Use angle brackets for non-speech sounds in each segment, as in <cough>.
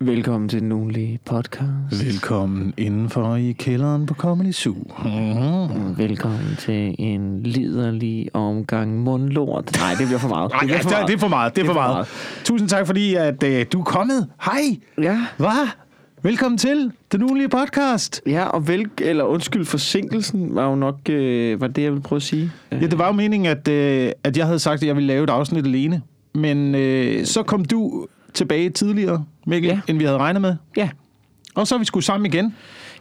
Velkommen til den ugenlige podcast. Velkommen indenfor i kælderen på Comedy Zoo. Mm-hmm. Velkommen til en liderlig omgang mundlort. Nej, det bliver for meget. Ej, bliver det, er- det er for meget. Det er for meget. Tusind tak, fordi at, øh, du er kommet. Hej. Ja, Hvad? Velkommen til den ugenlige podcast. ja og vel, eller undskyld, forsinkelsen var jo nok, øh, var det, jeg ville prøve at sige. Ja, det var jo meningen, at, øh, at jeg havde sagt, at jeg ville lave et afsnit alene. Men øh, så kom du tilbage tidligere, Mikkel, Ja. end vi havde regnet med. Ja. Og så er vi skulle sammen igen.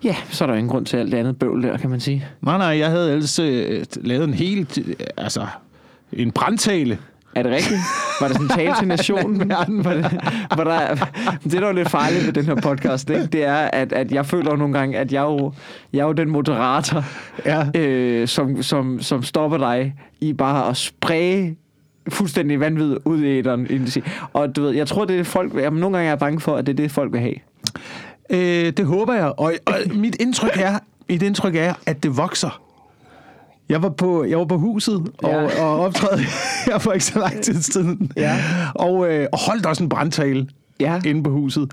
ja, så er der ingen grund til alt det andet bøvl der, kan man sige. Nej, nej, jeg havde ellers øh, lavet en helt, øh, altså, en brandtale. Er det rigtigt? Var der sådan en tale til nationen? <laughs> Var det, var der, det, der er jo lidt farligt ved den her podcast, ikke? det er, at, at jeg føler nogle gange, at jeg er jo, jeg er jo den moderator, Ja. øh, som, som, som stopper dig i bare at spraye fuldstændig vanvid ud i æderen. Og du ved, jeg tror, det er folk, jamen, nogle gange er jeg bange for, at det er det, folk vil have. Øh, det håber jeg. Og, og mit indtryk er, mit indtryk er, at det vokser. Jeg var på, jeg var på huset og, Ja. ja. og optræde her <laughs> for ikke så lang tid siden. Ja. Og, øh, og holdt også en brandtale Ja. inde på huset.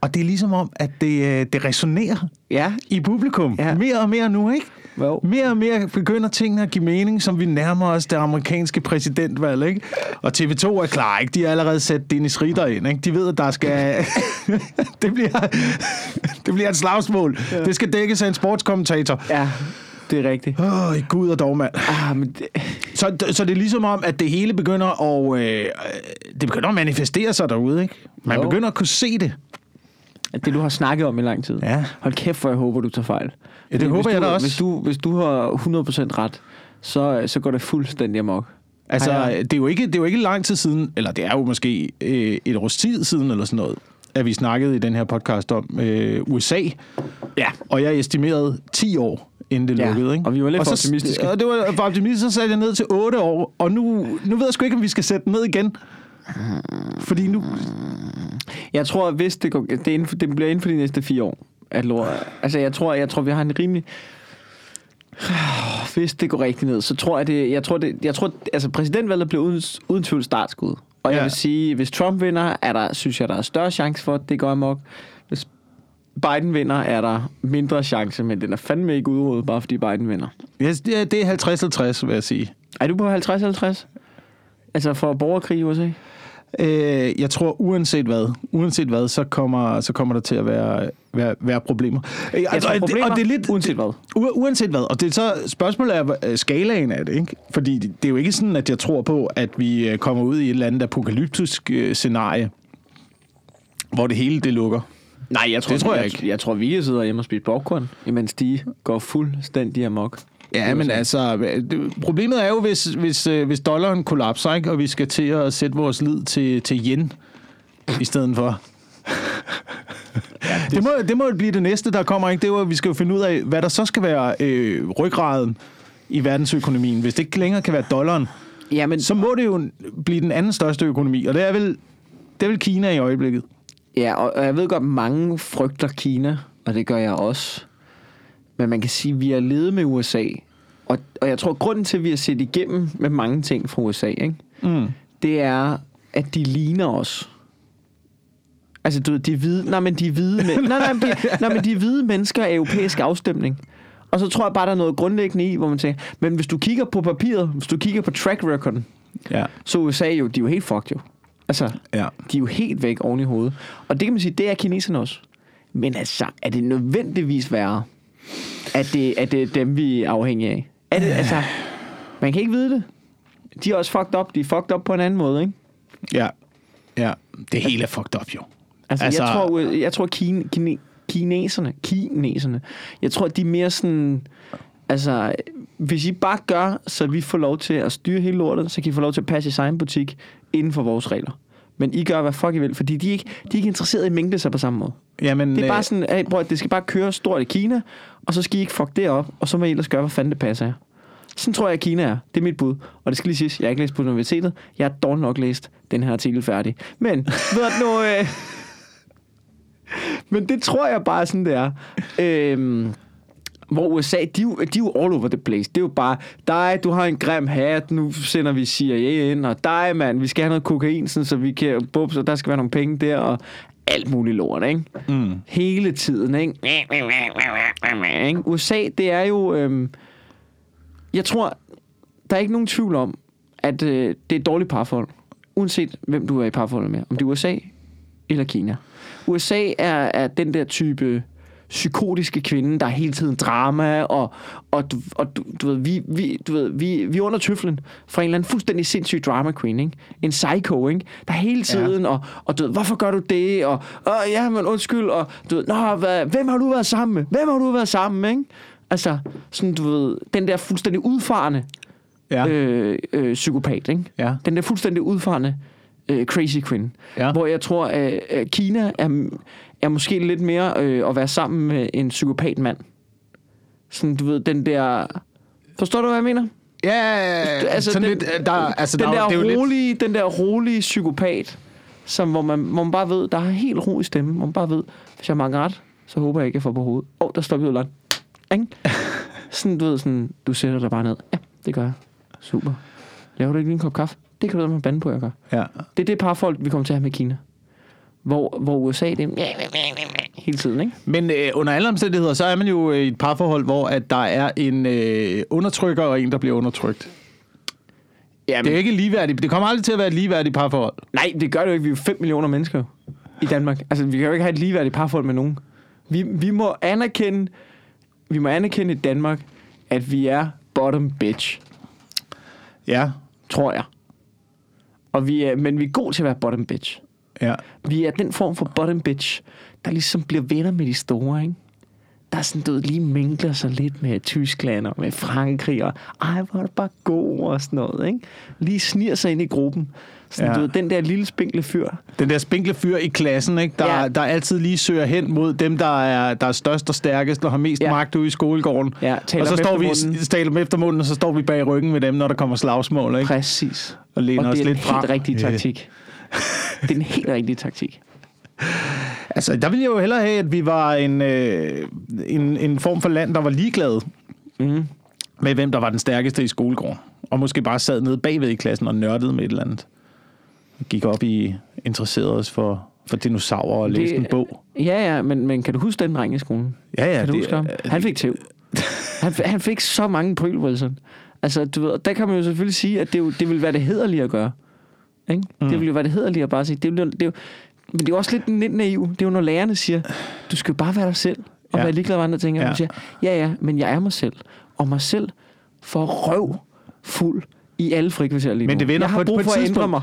Og det er ligesom om, at det, øh, det resonerer Ja, i publikum. Ja. Mere og mere nu, ikke? Jo. Mere og mere begynder tingene at give mening, som vi nærmer os det amerikanske præsidentvalg, ikke? Og TV2 er klar, ikke? De har allerede sat Dennis Ritter ind, ikke? De ved, at der skal... <laughs> det, bliver... det bliver et slagsmål. Ja. Det skal dækkes af en sportskommentator. ja, det er rigtigt. Åh, oh, Gud og dog, mand. Ah, men det, Så, så det er ligesom om, at det hele begynder at... Øh, det begynder at manifestere sig derude, ikke? Man Jo. begynder at kunne se det. Det, du har snakket om i lang tid. Ja. Hold kæft, hvor jeg håber, du tager fejl. Ja, det Fordi håber hvis jeg du, da også. Hvis du, hvis du har 100% ret, så, så går det fuldstændig amok. Altså, Har jeg- det er, jo ikke, det er jo ikke lang tid siden, eller det er jo måske øh, et års tid siden, eller sådan noget, at vi snakkede i den her podcast om øh, USA. Ja. Og jeg estimerede 10 år, inden det Ja, lukkede. Ikke? og vi var lidt og for så, optimistiske. Og det var for optimistisk, så satte jeg ned til 8 år, og nu, nu ved jeg sgu ikke, om vi skal sætte den ned igen. Fordi nu... Jeg tror, at hvis det, går, det, inden for, det bliver inden for de næste fire år, at lort, altså jeg tror, jeg tror, vi har en rimelig... Hvis det går rigtig ned, så tror jeg det, jeg tror det, jeg tror, altså præsidentvalget bliver uden, uden tvivl startskud. Og jeg Ja. vil sige, hvis Trump vinder, er der, synes jeg, der er større chance for, at det går amok. Hvis Biden vinder, er der mindre chance, men den er fandme ikke udryddet, bare fordi Biden vinder. Er- det er 50-50, vil jeg sige. Er du på 50-50? Altså for borgerkrig i USA? Øh, jeg tror, uanset hvad, uanset hvad, så kommer, så kommer der til at være, være, være problemer. Øh, Jeg tror, og det- problemer, og det er lidt, uanset hvad. Uanset hvad. Og det er så spørgsmålet er skalaen af det, ikke? Fordi det det er jo ikke sådan, at jeg tror på, at vi øh, kommer ud i et eller andet apokalyptisk øh, scenarie, hvor det hele det lukker. Nej, jeg tror, Det tror jeg jeg, ikke. Jeg, jeg tror, vi sidder hjemme og spiser popcorn, imens de går fuldstændig amok. Ja, men altså, problemet er jo, hvis, hvis, øh, hvis dollaren kollapser, ikke? og vi skal til at sætte vores lid til, til yen i stedet for. det, må, det må blive det næste, der kommer. Ikke? Det er jo, at vi skal jo finde ud af, hvad der så skal være øh, ryggraden i verdensøkonomien. Hvis det ikke længere kan være dollaren, Ja, men, så må det jo blive den anden største økonomi, og det er vel, det er vel Kina i øjeblikket. ja, og, og jeg ved godt, mange frygter Kina, og det gør jeg også. Men man kan sige, at vi har levet med USA, og, og jeg tror, grunden til, at vi har set igennem med mange ting fra USA, ikke? Mm. det er, at de ligner os. Altså, du ved, de er hvide, nej, men de er hvide, men, <laughs> nej, nej, men de, nej, men de er hvide mennesker af europæisk afstemning. Og så tror jeg bare, der er noget grundlæggende i, hvor man tænker, men hvis du kigger på papiret, hvis du kigger på track recorden, Ja. så USA jo, de er jo helt fucked jo. Altså, ja. de er jo helt væk oven i hovedet. Og det kan man sige, det er kineserne også. Men altså, er det nødvendigvis værre, at det, at det er dem, vi er afhængige af? Er det, altså, man kan ikke vide det. De er også fucked up. De er fucked up på en anden måde, ikke? Ja. Ja. Det hele er fucked up, jo. Altså, Altså- jeg tror, jeg tror kine, kine, kineserne, kineserne, jeg tror, de er mere sådan, altså, hvis I bare gør, så vi får lov til at styre hele lortet, så kan I få lov til at passe jeres egen butik inden for vores regler. Men I gør, hvad fuck I vil, fordi de er ikke, de er ikke interesseret i at mængde sig på samme måde. Jamen, Det er bare øh, sådan, hey, bror, det skal bare køre stort i Kina, og så skal I ikke fuck det op, og så må I ellers gøre, hvad fanden det passer jer. Sådan tror jeg, at Kina er. Det er mit bud. Og det skal lige siges, jeg har ikke læst på universitetet. Jeg har dog nok læst den her artikel færdig. Men, ved du nu... Øh... <laughs> Men det tror jeg bare sådan, det er. Øhm, hvor USA, de, er de er jo all over the place. Det er jo bare, dig, du har en grim hat, nu sender vi CIA ind, og dig, mand, vi skal have noget kokain, sådan, så vi kan, bub, så der skal være nogle penge der, og alt muligt lort, ikke? Mm. Hele tiden, ikke? ikke? USA, det er jo... Øhm, jeg tror, der er ikke nogen tvivl om, at øh, det er et dårligt parforhold. Uanset hvem du er i parforhold med. Om det er USA eller Kina. USA er, er den der type psykotiske kvinde, der er hele tiden drama, og, og, du, og du, du ved, vi, vi, du ved, vi, vi er under tøflen fra en eller anden fuldstændig sindssyg drama queen, ikke? En psycho, ikke? Der hele tiden, ja. og, og du ved, hvorfor gør du det? Og, og ja, men undskyld, og du ved, nå, hvad, hvem har du været sammen med? Hvem har du været sammen med, ikke? Altså, sådan, du ved, den der fuldstændig udfarende Ja. øh, øh, psykopat, ikke? Ja. Den der fuldstændig udfarende øh, crazy queen. Ja. Hvor jeg tror, at øh, Kina er, er måske lidt mere øh, at være sammen med en psykopat mand. Sådan, du ved, den der... Forstår du, hvad jeg mener? Ja, altså, Altså, sådan den- lidt, øh, der, altså, den, der, der det er jo lidt, rolige, den der rolige psykopat, som, hvor, man, hvor man bare ved, der er helt ro i stemmen, hvor man bare ved, hvis jeg har ret, så håber jeg ikke, jeg får på hovedet. Åh, oh, der står vi ud? <laughs> Sådan, du ved, sådan, du sætter dig bare ned. Ja, det gør jeg. Super. Laver du ikke lige en kop kaffe? Det kan du med bande på, jeg gør. ja. Det er det parforhold, vi kommer til at have med Kina. Hvor, hvor USA, det er hele tiden, ikke? Men øh, under alle omstændigheder, så er man jo i et parforhold, hvor at der er en øh, undertrykker og en, der bliver undertrykt. Jamen, Det er jo ikke ligeværdigt. Det kommer aldrig til at være et ligeværdigt parforhold. Nej, det gør det jo ikke. Vi er jo 5 millioner mennesker i Danmark. Altså, vi kan jo ikke have et ligeværdigt parforhold med nogen. Vi, vi må anerkende, vi må anerkende i Danmark, at vi er bottom bitch, Ja, tror jeg. Og vi er, men vi er gode til at være bottom bitch. Ja. Vi er den form for bottom bitch, der ligesom bliver venner med de store, ikke? Der er sådan, du lige mingler sig lidt med Tyskland og med Frankrig, og ej, hvor er det bare god og sådan noget, ikke? Lige sniger sig ind i gruppen. Sådan, Ja. du ved, den der lille spinkle fyr, Den der spinkle fyr i klassen, ikke? Der, Ja. der altid lige søger hen mod dem, der er, der er størst og stærkest og har mest ja. Magt ude i skolegården. Ja, og så står vi, taler dem efter munden, og så står vi bag ryggen med dem, når der kommer slagsmål, ikke? Præcis. Og læner og os det er lidt en frem. helt rigtig taktik. Det er en helt rigtig taktik. Altså, der ville jeg jo hellere have, at vi var en, øh, en, en form for land, der var ligeglade Mm. med, hvem der var den stærkeste i skolegården. Og måske bare sad nede bagved i klassen og nørdede med et eller andet. Gik op i, interesserede os for, for dinosaurer og Det- læste en bog. Ja, ja, men, men kan du huske den dreng i skolen? Ja, ja. Kan du det- huske ham? Han fik tæv. Han, han fik så mange pryl, Wilson. Altså, du ved, der kan man jo selvfølgelig sige, at det, det vil være det hederlige at gøre. Ikke? Mm. Det vil jo være det hederlige at bare sige. Det, det, er jo, men det er jo også lidt, lidt naiv. Det er jo, når lærerne siger, du skal jo bare være dig selv, og Ja. være ligeglad, hvad andre tænker. Ja. Siger, ja, ja, men jeg er mig selv. Og mig selv for røv fuld i alle frikvarterer lige nu. Men det vender jeg har på et- brug på et for at ændre mig.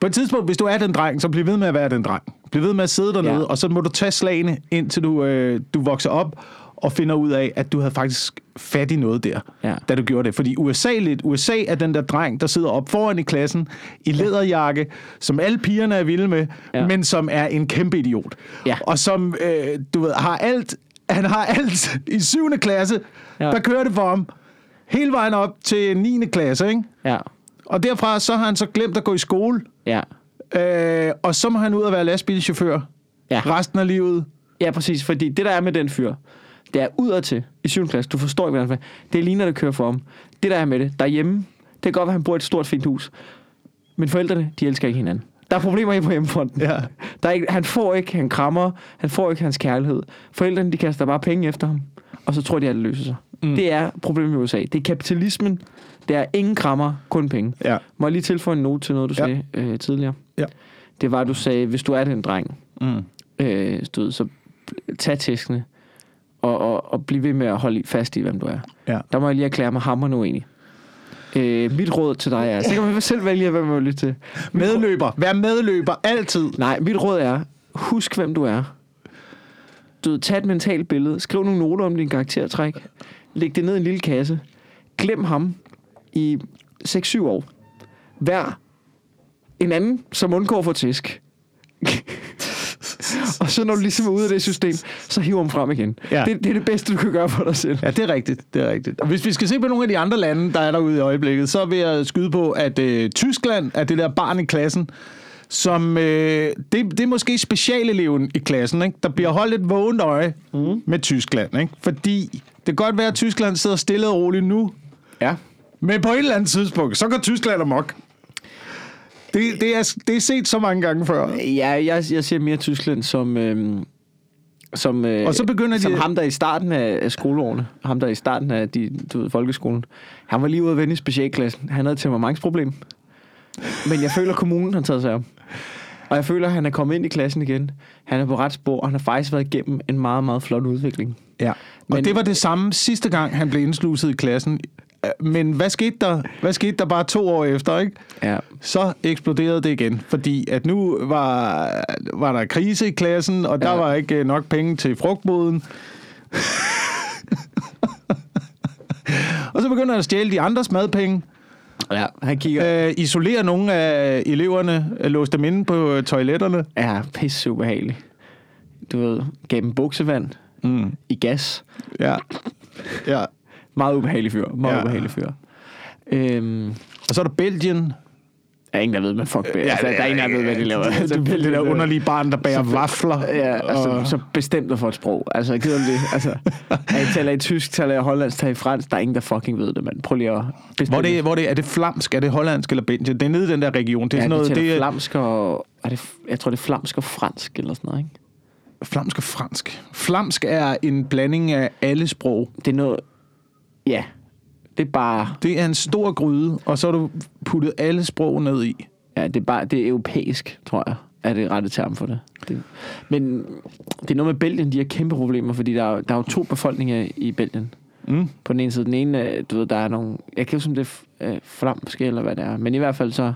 På et tidspunkt, hvis du er den dreng, så bliv ved med at være den dreng. Bliv ved med at sidde dernede. Ja. og så må du tage slagene, indtil du, øh, du vokser op og finder ud af, at du havde faktisk fat i noget der, Ja. da du gjorde det. Fordi USA lidt, USA er den der dreng, der sidder op foran i klassen i læderjakke, som alle pigerne er vilde med, ja. Men som er en kæmpe idiot. Ja. Og som, øh, du ved, har alt, han har alt i 7. klasse. Ja. der kører det for ham. Hele vejen op til 9. klasse, ikke? Ja, Og derfra så har han så glemt at gå i skole. ja. Øh, og så må han ud og være lastbilchauffør Ja. resten af livet. Ja, præcis. Fordi det, der er med den fyr, det er udadtil i 7. klasse. Du forstår ikke, han Det er ligner, der kører for ham. Det, der er med det, derhjemme, det kan godt være, at han bor i et stort, fint hus. Men forældrene, de elsker ikke hinanden. Der er problemer i på hjemmefronten. Ja. Der er ikke, han får ikke, han krammer, han får ikke hans kærlighed. Forældrene, de kaster bare penge efter ham, og så tror de, at det løser sig. Mm. Det er problemet i USA. Det er kapitalismen. Det er ingen krammer, kun penge. Ja. Må jeg lige tilføje en note til noget, du ja. sagde øh, tidligere? Ja. Det var, at du sagde, hvis du er den dreng, Mm. øh, stod, så tag tæskene og, og, og bliv ved med at holde fast i, hvem du er. Ja. Der må jeg lige erklære mig hammer nu enig. Øh, mit råd til dig er, så kan man <laughs> selv vælge, hvad man vil lytte til. Mit råd- Medløber. Vær medløber altid. Nej, mit råd er, husk hvem du er. Du tag et mentalt billede, skriv nogle noter om din karaktertræk, læg det ned i en lille kasse, glem ham i 6-7 år. Vær en anden, som undgår for tæsk. <laughs> og så når du ligesom er ude af det system, så hiver ham frem igen. Ja. Det, det er det bedste, du kan gøre for dig selv. Ja, det er rigtigt. Det er rigtigt. Og hvis vi skal se på nogle af de andre lande, der er derude i øjeblikket, så vil jeg skyde på, at øh, Tyskland er det der barn i klassen, som øh, det, det er måske specialeleven i klassen, ikke? der bliver holdt et vågent øje mm. med Tyskland. Ikke? Fordi det kan godt være, at Tyskland sidder stille og roligt nu, Ja. men på et eller andet tidspunkt, så går Tyskland amok. Det, det, er, det er set så mange gange før. Ja, jeg, jeg ser mere Tyskland som... Øhm, som, øh, Og så begynder de- som ham, der i starten af, af skoleårene, ham, der i starten af de, du ved, folkeskolen, han var lige ude at vende i specialklassen. Han havde temperamentsproblem. Men jeg føler, kommunen har taget sig om. Og jeg føler, at han er kommet ind i klassen igen. Han er på ret spor, og han har faktisk været igennem en meget, meget flot udvikling. Ja. Og Men- det var det samme sidste gang, han blev indsluset i klassen. Men hvad skete der? Hvad skete der bare to år efter, ikke? Ja. Så eksploderede det igen, fordi at nu var, var der krise i klassen, og der Ja. var ikke øh, nok penge til frugtboden. <laughs> og så begynder han at stjæle de andres madpenge, ja. Han kigger... øh, isolere nogle af eleverne, øh, låse dem inde på øh, toiletterne. Ja, pisse ubehageligt. Du ved, gav dem buksevand Mm. i gas. Ja. ja. Meget ubehagelig fyr. Meget Ja. ubehagelig fyr. Øhm, Og så er der Belgien. der er ingen, der ved, hvad fuck ja, altså, der er ingen, der ved, hvad de laver. <laughs> Det, det, det, det der underlige barn, der bærer vafler. Ja, altså, og, så bestemt få et sprog. Altså, gider du det? Altså, <laughs> jeg taler i tysk, taler i hollandsk, taler i fransk. Der er ingen, der fucking ved det, mand. Prøv lige at bestemme. hvor det, hvor det, er det flamsk, er det hollandsk eller Belgien? Det er nede i den der region. Det er ja, sådan noget, det, det er flamsk og... Er det, jeg tror, det er flamsk og fransk eller sådan noget, ikke? flamsk og fransk. Flamsk er en blanding af alle sprog. Det er noget... Ja. Det er bare... Det er en stor gryde, og så har du puttet alle sprog ned i. Ja, det er bare... Det er europæisk, tror jeg, er det rette term for det. det. Men det er noget med Belgien, de har kæmpe problemer, fordi der er, der er jo to befolkninger i Belgien. Mm. på den ene side. Den ene, øh, du ved, der er nogle... Jeg kan ikke huske, om det er øh, flamske, eller hvad det er. Men i hvert fald så...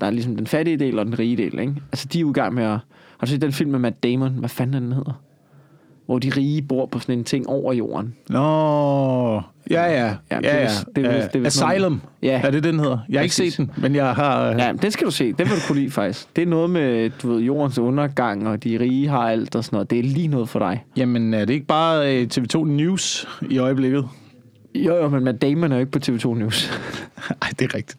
Der er ligesom den fattige del og den rige del, ikke? Altså, de er jo i gang med at... Har du set den film med Matt Damon? Hvad fanden den hedder? Hvor de rige bor på sådan en ting over jorden. Nå, ja, ja. Ja, ja, det ja. det det vist noget- Asylum, Ja. er det den hedder? Jeg har ikke set den, men jeg har... Ja, den skal du se. Den vil du kunne lide, faktisk. Det er noget med, du ved, jordens undergang, og de rige har alt og sådan noget. Det er lige noget for dig. Jamen, er det ikke bare øh, TV2 News i øjeblikket? Jo, jo, men Matt Damon er jo ikke på TV2 News. <laughs> Nej, det er rigtigt.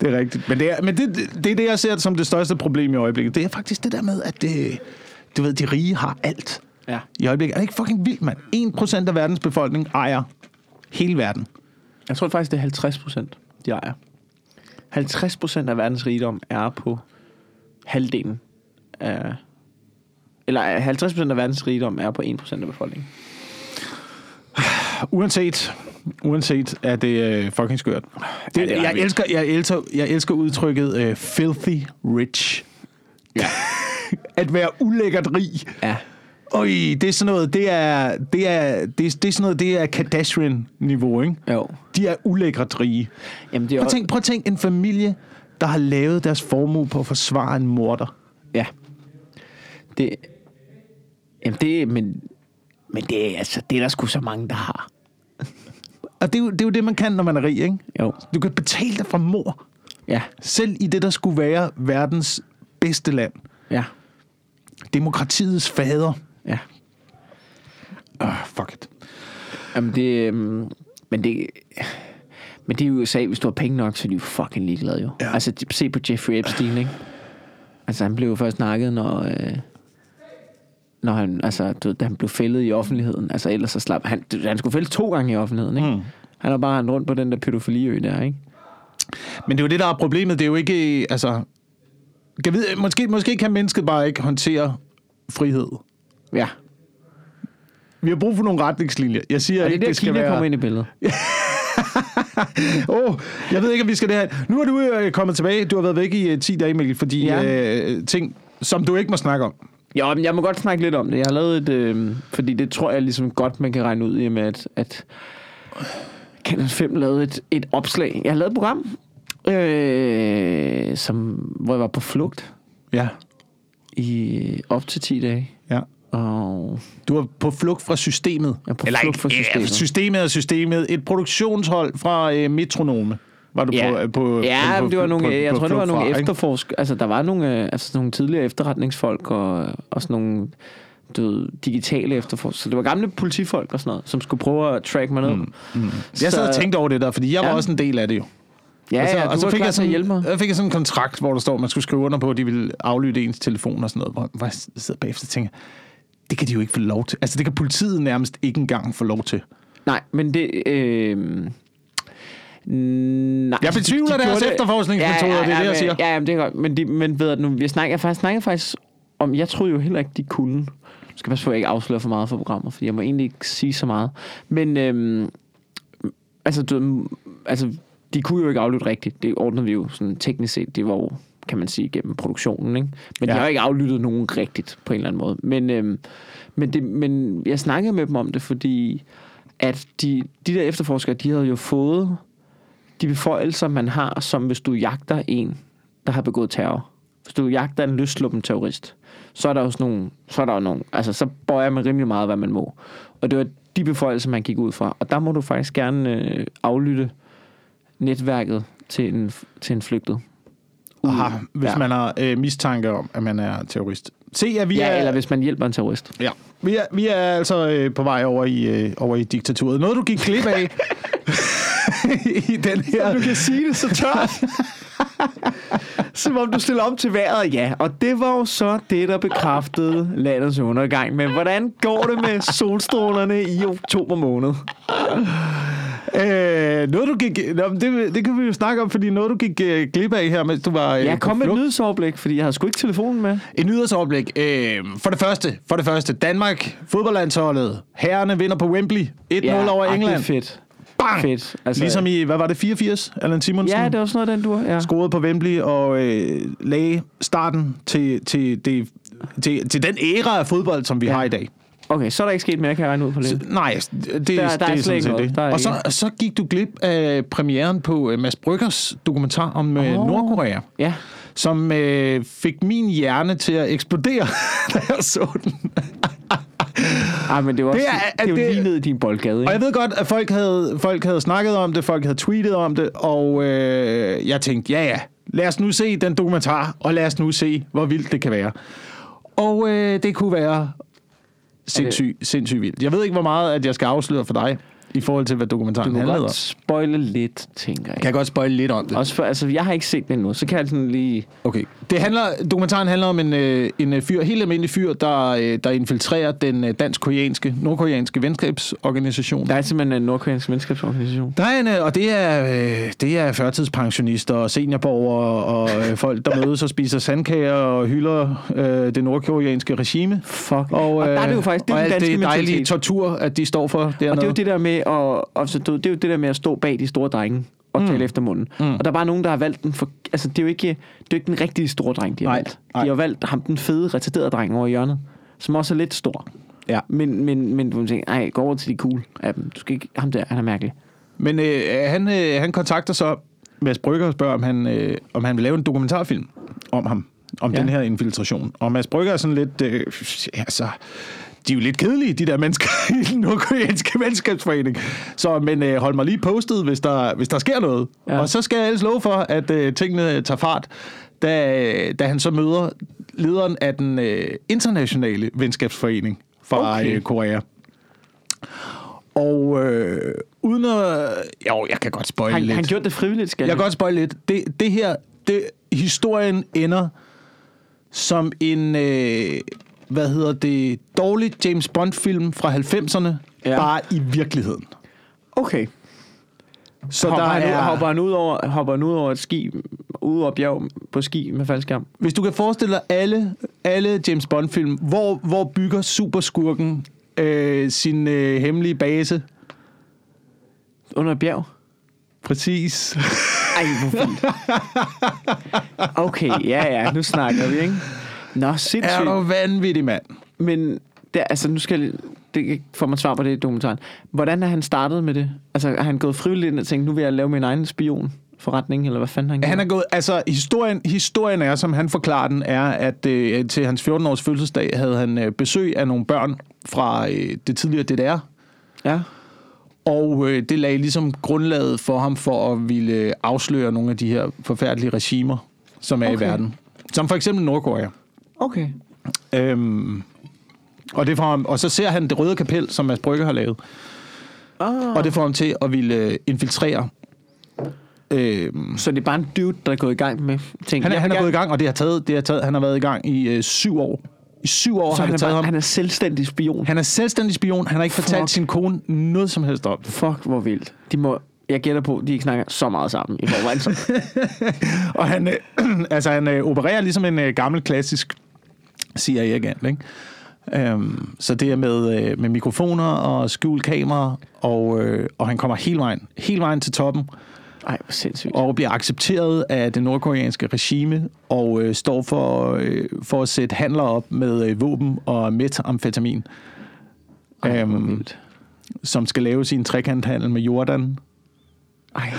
Det er rigtigt. Men, det er, men det, det er det, jeg ser som det største problem i øjeblikket. Det er faktisk det der med, at det, du ved, de rige har alt ja. i øjeblikket. Er det ikke fucking vildt, mand? 1% af verdens befolkning ejer hele verden. Jeg tror faktisk, det er 50 procent, de ejer. 50 procent af verdens rigdom er på halvdelen af... Eller 50 procent af verdens rigdom er på 1 procent af befolkningen. <sighs> Uanset, uanset er det øh, fucking skørt. Det, Ja, det jeg, vildt. elsker, jeg, elsker, jeg elsker udtrykket øh, filthy rich. Ja. <laughs> At være ulækkert rig. Ja. Øj, det er sådan noget, det er, det er, det er, det er sådan noget, det er Kardashian-niveau, ikke? Jo. De er ulækkert rige. Jamen, det er Prøv at tænk, prøv at tænk en familie, der har lavet deres formue på at forsvare en morder. Ja. Det... Jamen, det... Men, men det er altså... Det er der sgu så mange, der har. Og det er, jo, det er jo det, man kan, når man er rig, ikke? Jo. Du kan betale dig fra mor. Ja. Selv i det, der skulle være verdens bedste land. Ja. Demokratiets fader. Ja. Uh, fuck it. Jamen, det... øhm, Men det... Men det er jo USA, hvis du har penge nok, så er de jo fucking ligeglade jo. Ja. Altså, se på Jeffrey Epstein, ikke? Altså, han blev jo først nakket, når... Øh, når han, altså, du, ved, da han blev fældet i offentligheden. Altså, ellers så slap han... Han skulle fældes to gange i offentligheden, ikke? Mm. Han har bare rendt rundt på den der pædofiliø der, ikke? Men det er jo det, der er problemet. Det er jo ikke, altså... Kan vide, måske, måske kan mennesket bare ikke håndtere frihed. Ja. Vi har brug for nogle retningslinjer. Jeg siger Og det ikke, der, det skal Kina være... kommer ind i billedet. <laughs> Oh, jeg ved ikke, om vi skal det her. Nu er du øh, kommet tilbage. Du har været væk i øh, 10 dage, Mikkel, fordi. Ja. øh, ting, som du ikke må snakke om. Ja, men jeg må godt snakke lidt om det. Jeg har lavet et... Øh, fordi det tror jeg ligesom godt, man kan regne ud i med, at, at Kanal 5 lavede et, et opslag. Jeg har lavet et program, øh, som, hvor jeg var på flugt Ja. i op til 10 dage. ja. Og Du er på flugt fra systemet. Er på flugt fra systemet. Ja, systemet er systemet. Et produktionshold fra øh, Metronome. Var du Ja, på, på, ja på, det var nogle, på, jeg på tror, det var nogle fra, ikke? efterforsk... Altså, der var nogle, øh, altså, nogle tidligere efterretningsfolk og, og sådan nogle du ved, digitale efterforskere. Så det var gamle politifolk og sådan noget, som skulle prøve at track mig ned. Mm. Jeg sad og tænkte over det der, fordi jeg var Ja. også en del af det jo. Ja, og så, ja, og så var fik jeg sådan, hjælpe mig. Jeg fik jeg sådan en kontrakt, hvor der står, at man skulle skrive under på, at de ville aflytte ens telefon og sådan noget. Hvor, hvor jeg sidder bagefter og tænker, det kan de jo ikke få lov til. Altså, det kan politiet nærmest ikke engang få lov til. Nej, men det... Øh, Nej, Jeg betvivler de- de deres gjorde efterforskningsmetoder, det er det, jeg men- siger. Ja, jamen, det er godt. Men, de, men ved du, nu, jeg snakker, jeg faktisk, snakker faktisk om, jeg troede jo heller ikke, de kunne. Jeg skal passe på, at jeg ikke afslører for meget for programmet, for jeg må egentlig ikke sige så meget. Men, øhm, altså, du, altså, de kunne jo ikke aflytte rigtigt. Det ordnede vi jo sådan teknisk set. Det var jo, kan man sige, gennem produktionen, ikke? Men ja. De har jo ikke aflyttet nogen rigtigt, på en eller anden måde. Men, øhm, men, det, men jeg snakkede med dem om det, fordi at de, de der efterforskere, de havde jo fået de beføjelser, man har, som hvis du jagter en, der har begået terror. Hvis du jagter en løsluppen terrorist, så er der jo sådan nogle, så er der jo nogle, altså så bøjer man rimelig meget, hvad man må. Og det var de beføjelser, man gik ud fra. Og der må du faktisk gerne øh, aflytte netværket til en, til en flygtet. Aha, hvis Ja. ja. man har øh, mistanke om, at man er terrorist. Se, at vi Ja, er... eller hvis man hjælper en terrorist. Ja. Vi er, vi er altså øh, på vej over i, øh, over i diktaturet. Noget, du gik glip af <laughs> i den her... Du kan sige det så tørt. <laughs> Som om du stiller om til vejret, ja. Og det var jo så det, der bekræftede landets undergang. Men hvordan går det med solstrålerne i oktober måned? Øh, noget, du gik... Nå, det, det kan vi jo snakke om, fordi noget, du gik øh, glip af her, mens du var øh, Jeg kom med et nyhedsoverblik, fordi jeg havde sgu ikke telefonen med. Et nyhedsoverblik. Øh, for det første, for det første, Danmark, fodboldlandsholdet, herrene vinder på Wembley. 1-0 over ej, England. Det er fedt. Bang! Fedt. Altså, Ligesom i, hvad var det, 84? Allan Simonsen? Ja, det var sådan noget, den du ja. scorede på Wembley og øh, lagde starten til, til, det, til, til den æra af fodbold, som vi Ja. ja. har i dag. Okay, så er der ikke sket mere, kan jeg regne ud på Så, det. nej, det, det, Der- det der er er sådan set det. Der er Og så, ikke. så gik du glip af premieren på øh, Mads Bryggers dokumentar om oh. Nordkorea, Ja. som øh, fik min hjerne til at eksplodere, <laughs> da jeg så den. Ej, men det var Det er- det jo det- lige ned i din boldgade, Og ikke? jeg ved godt, at folk havde, folk havde snakket om det, folk havde tweetet om det, og øh, jeg tænkte, ja ja, lad os nu se den dokumentar, og lad os nu se, hvor vildt det kan være. Og øh, det kunne være sindssygt, sindssygt vildt. Jeg ved ikke, hvor meget at jeg skal afsløre for dig, i forhold til, hvad Du dokumentaren må handlede om. godt spoile lidt, tænker jeg. Kan jeg godt spoile lidt om det? Også for, altså, jeg har ikke set den endnu, så kan jeg sådan lige... Okay. Det handler, dokumentaren handler om en, øh, en øh, fyr, helt almindelig fyr, der, øh, der infiltrerer den øh, dansk-koreanske, nordkoreanske venskabsorganisation. Der er simpelthen en nordkoreansk venskabsorganisation. Der er en, øh, og det er, øh, det er førtidspensionister og seniorborgere og øh, folk, der mødes og spiser sandkager og hylder øh, det nordkoreanske regime. Fuck. Og, og der er det jo faktisk, det er og den danske det dejlige mentalitet. tortur, at de står for dernede. Og det er jo det der med at, altså, du- det er jo det der med at stå bag de store drenge og mm. tale efter munden. Mm. Og der er bare nogen, der har valgt den for... Altså, det er jo ikke, det er jo ikke den rigtige store dreng, de har Nej, valgt. nej. De har valgt ham, den fede, retarderede dreng over i hjørnet, som også er lidt stor. Ja. Men, men, men du tænker, ej, gå over til de cool af dem. Du skal ikke... Ham der, han er mærkelig. Men øh, han, øh, han kontakter så Mads Brygger og spørger, om han, øh, om han vil lave en dokumentarfilm om ham, om ja. den her infiltration. Og Mads Brygger er sådan lidt, øh, altså, de er jo lidt kedelige, de der mennesker <laughs> i den nordkoreanske venskabsforening. Så, men øh, hold mig lige postet, hvis der, hvis der sker noget. Ja. Og så skal jeg ellers love for, at øh, tingene tager fart, da, da han så møder lederen af den øh, internationale venskabsforening fra Okay. okay. øh, Korea. Og øh, uden at... Jo, jeg kan godt spoil Han, lidt. han gjorde det frivilligt, skal Jeg kan godt spoil lidt. Det, det her, det, historien ender som en, øh, hvad hedder det, dårlig James Bond-film fra 90'erne, Ja. bare i virkeligheden. Okay. Så hopper, der han, er, hopper, han ud over, hopper han ud over et ski, ud over bjerg på ski med faldskærm? hvis du kan forestille dig alle, alle James Bond-film, hvor, hvor bygger superskurken øh, sin øh, hemmelige base? Under et bjerg? Præcis. Ej, hvor fint. <laughs> Okay, ja, ja, nu snakker vi, ikke? Nå, sindssygt. er du vanvittig, mand? Men det, altså, nu skal jeg, det får man svar på det i dokumentaren. Hvordan er han startet med det? Altså, er han gået frivilligt ind og tænkt, nu vil jeg lave min egen spion forretning, eller hvad fanden han Han gjort? er gået, altså historien, historien er, som han forklarer den, er, at øh, til hans 14-års fødselsdag havde han øh, besøg af nogle børn fra øh, det tidligere DDR, Ja. og øh, det lagde ligesom grundlaget for ham for at ville afsløre nogle af de her forfærdelige regimer, som er. Okay. i verden. Som for eksempel Nordkorea. Okay. Øhm, og, det får ham, og så ser han det røde kapel, som Mads Brygge har lavet, Ah. og det får ham til at ville øh, infiltrere. Øhm, Så det er bare en dude, der er gået i gang med ting. Han, er, han er gået i gang, og det har taget, det har taget, han har været i gang i øh, syv år. I syv år Så har han det taget bare, ham. han er selvstændig spion. Han er selvstændig spion. Han har ikke fortalt Fuck. sin kone noget som helst om. Fuck, hvor vildt. De må, Jeg gætter på, de ikke snakker så meget sammen i forvejen. <laughs> Og han, øh, <clears throat> altså, han øh, opererer ligesom en øh, gammel klassisk CIA-agent, ikke? Øhm, så det er med, øh, med mikrofoner og skjult kamera, og, øh, og han kommer hele vejen, hele vejen til toppen, Ej, hvor sindssygt. og bliver accepteret af det nordkoreanske regime, og øh, står for, øh, for at sætte handler op med øh, våben og metamfetamin, Ej, øhm, som skal lave sin trekanthandel med Jordan. Ej.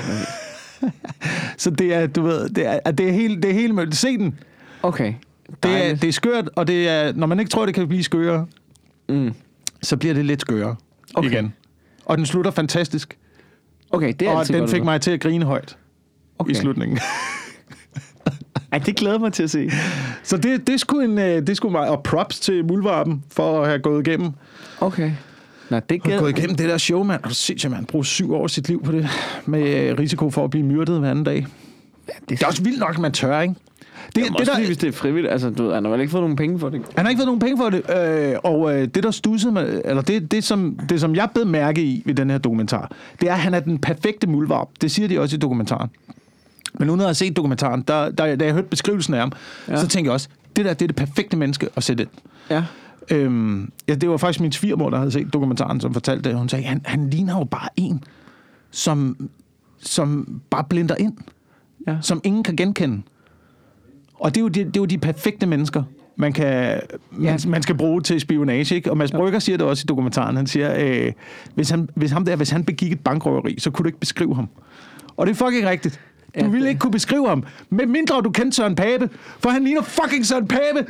<laughs> Så det er, du ved, det er, det er helt, det er helt mødt. Se den. Okay. Det er, det er skørt, og det er, når man ikke tror, det kan blive skøre, Mm. så bliver det lidt skøre Okay. igen. Og den slutter fantastisk. Okay, det er og den godt fik mig til at grine højt okay. i slutningen. <laughs> Ej, det glæder mig til at se. så det, det, skulle en, øh, det skulle mig, og props til Muldvarpen for at have gået igennem, Okay. Nå, det gået glæder igennem det der show, mand. Og sindssygt, man bruger syv år af sit liv på det, med øh, risiko for at blive myrdet hver anden dag. Det er også vildt nok, at man tør, ikke? Det, Det, det der... hvis det er frivilligt. Altså, du ved, han har vel ikke fået nogen penge for det. Han har ikke fået nogen penge for det, øh, og øh, det, der stussede med, eller det, det, som, det, som jeg bed mærke i ved den her dokumentar, det er, at han er den perfekte muldvarp. Det siger de også i dokumentaren. Men nu når jeg har set dokumentaren, der, der, da jeg hørte beskrivelsen af ham, ja. Så tænker jeg også, det der, det er det perfekte menneske at sætte ind. Ja. Øhm, ja, det var faktisk min svigermor, der havde set dokumentaren, som fortalte det. Hun sagde, han, han ligner jo bare en, som, som bare blinder ind, Ja. som ingen kan genkende. Og det er jo de, det er jo de perfekte mennesker, man, kan, man, man skal bruge til spionage. Ikke? Og Mads Brygger siger det også i dokumentaren. Han siger, øh, hvis, han, hvis, ham der, hvis han begik et bankrøveri, så kunne du ikke beskrive ham. Og det er fucking rigtigt. Du Ja, ville ikke kunne beskrive ham, med mindre du kendte Søren Pape, for han ligner fucking Søren Pape.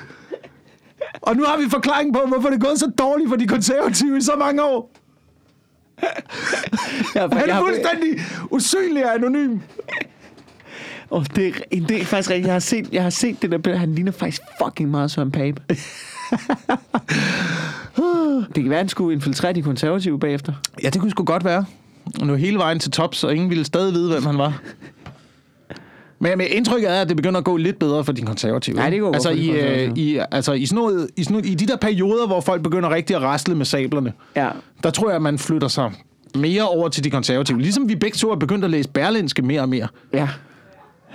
Og nu har vi forklaring på, hvorfor det er gået så dårligt for de konservative i så mange år. Ja, Han er fuldstændig usynlig og anonym. Oh, det, er, det er faktisk rigtigt. Jeg har set, jeg har set det der billede. Han ligner faktisk fucking meget Søren Pape. <laughs> det kan være, han skulle infiltrere de konservative bagefter. Ja, det kunne sgu godt være. Og nu hele vejen til tops, og ingen ville stadig vide, hvem han var. Men, men indtrykket er, at det begynder at gå lidt bedre for de konservative. Ja, det går altså, i, øh, i, altså i, sådan noget, i, sådan noget, i de der perioder, hvor folk begynder rigtig at rasle med sablerne, Ja. der tror jeg, at man flytter sig mere over til de konservative. Ligesom vi begge to er begyndt at læse Berlinske mere og mere. Ja.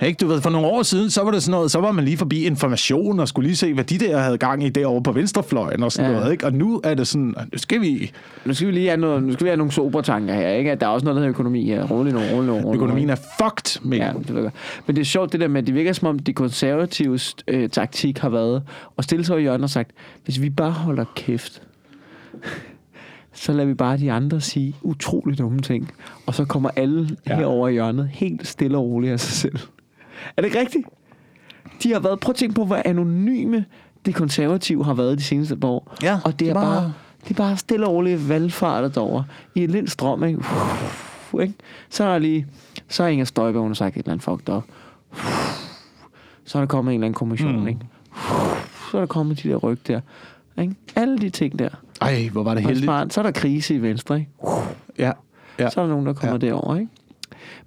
Ikke? Du ved, for nogle år siden, så var det sådan noget, så var man lige forbi information og skulle lige se, hvad de der havde gang i derovre på venstrefløjen og sådan Ja. noget. Ikke? Og nu er det sådan, nu skal vi... Nu skal vi lige have, noget, nu skal vi have nogle sobertanker her, ikke? At der er også noget, der hedder økonomi her. Rolig nu, rolig nu, rolig. Økonomien er fucked med. Ja, det godt. Men det er sjovt det der med, at det virker som om, de konservatives øh, taktik har været at stille sig i hjørnet og sagt, hvis vi bare holder kæft, så lader vi bare de andre sige utroligt dumme ting. Og så kommer alle ja. herover i hjørnet helt stille og roligt af sig selv. Er det ikke rigtigt? De har været, prøv at tænke på, hvor anonyme de konservative har været de seneste par år. Ja, og det det er bare- bare, det er bare stille og roligt valgfartet derover i en lind strøm, ikke? Uff, ikke? Så er lige, så er Inger Støjberg, hun har sagt et eller andet fucked up. Så er der kommet en eller anden kommission, Mm. ikke? Så er der kommet de der ryg der. Ikke? Alle de ting der. Ej, hvor var det heldigt. smart. Så er der krise i Venstre, ikke? Ja. Ja. Så er der nogen, der kommer ja. derover, ikke?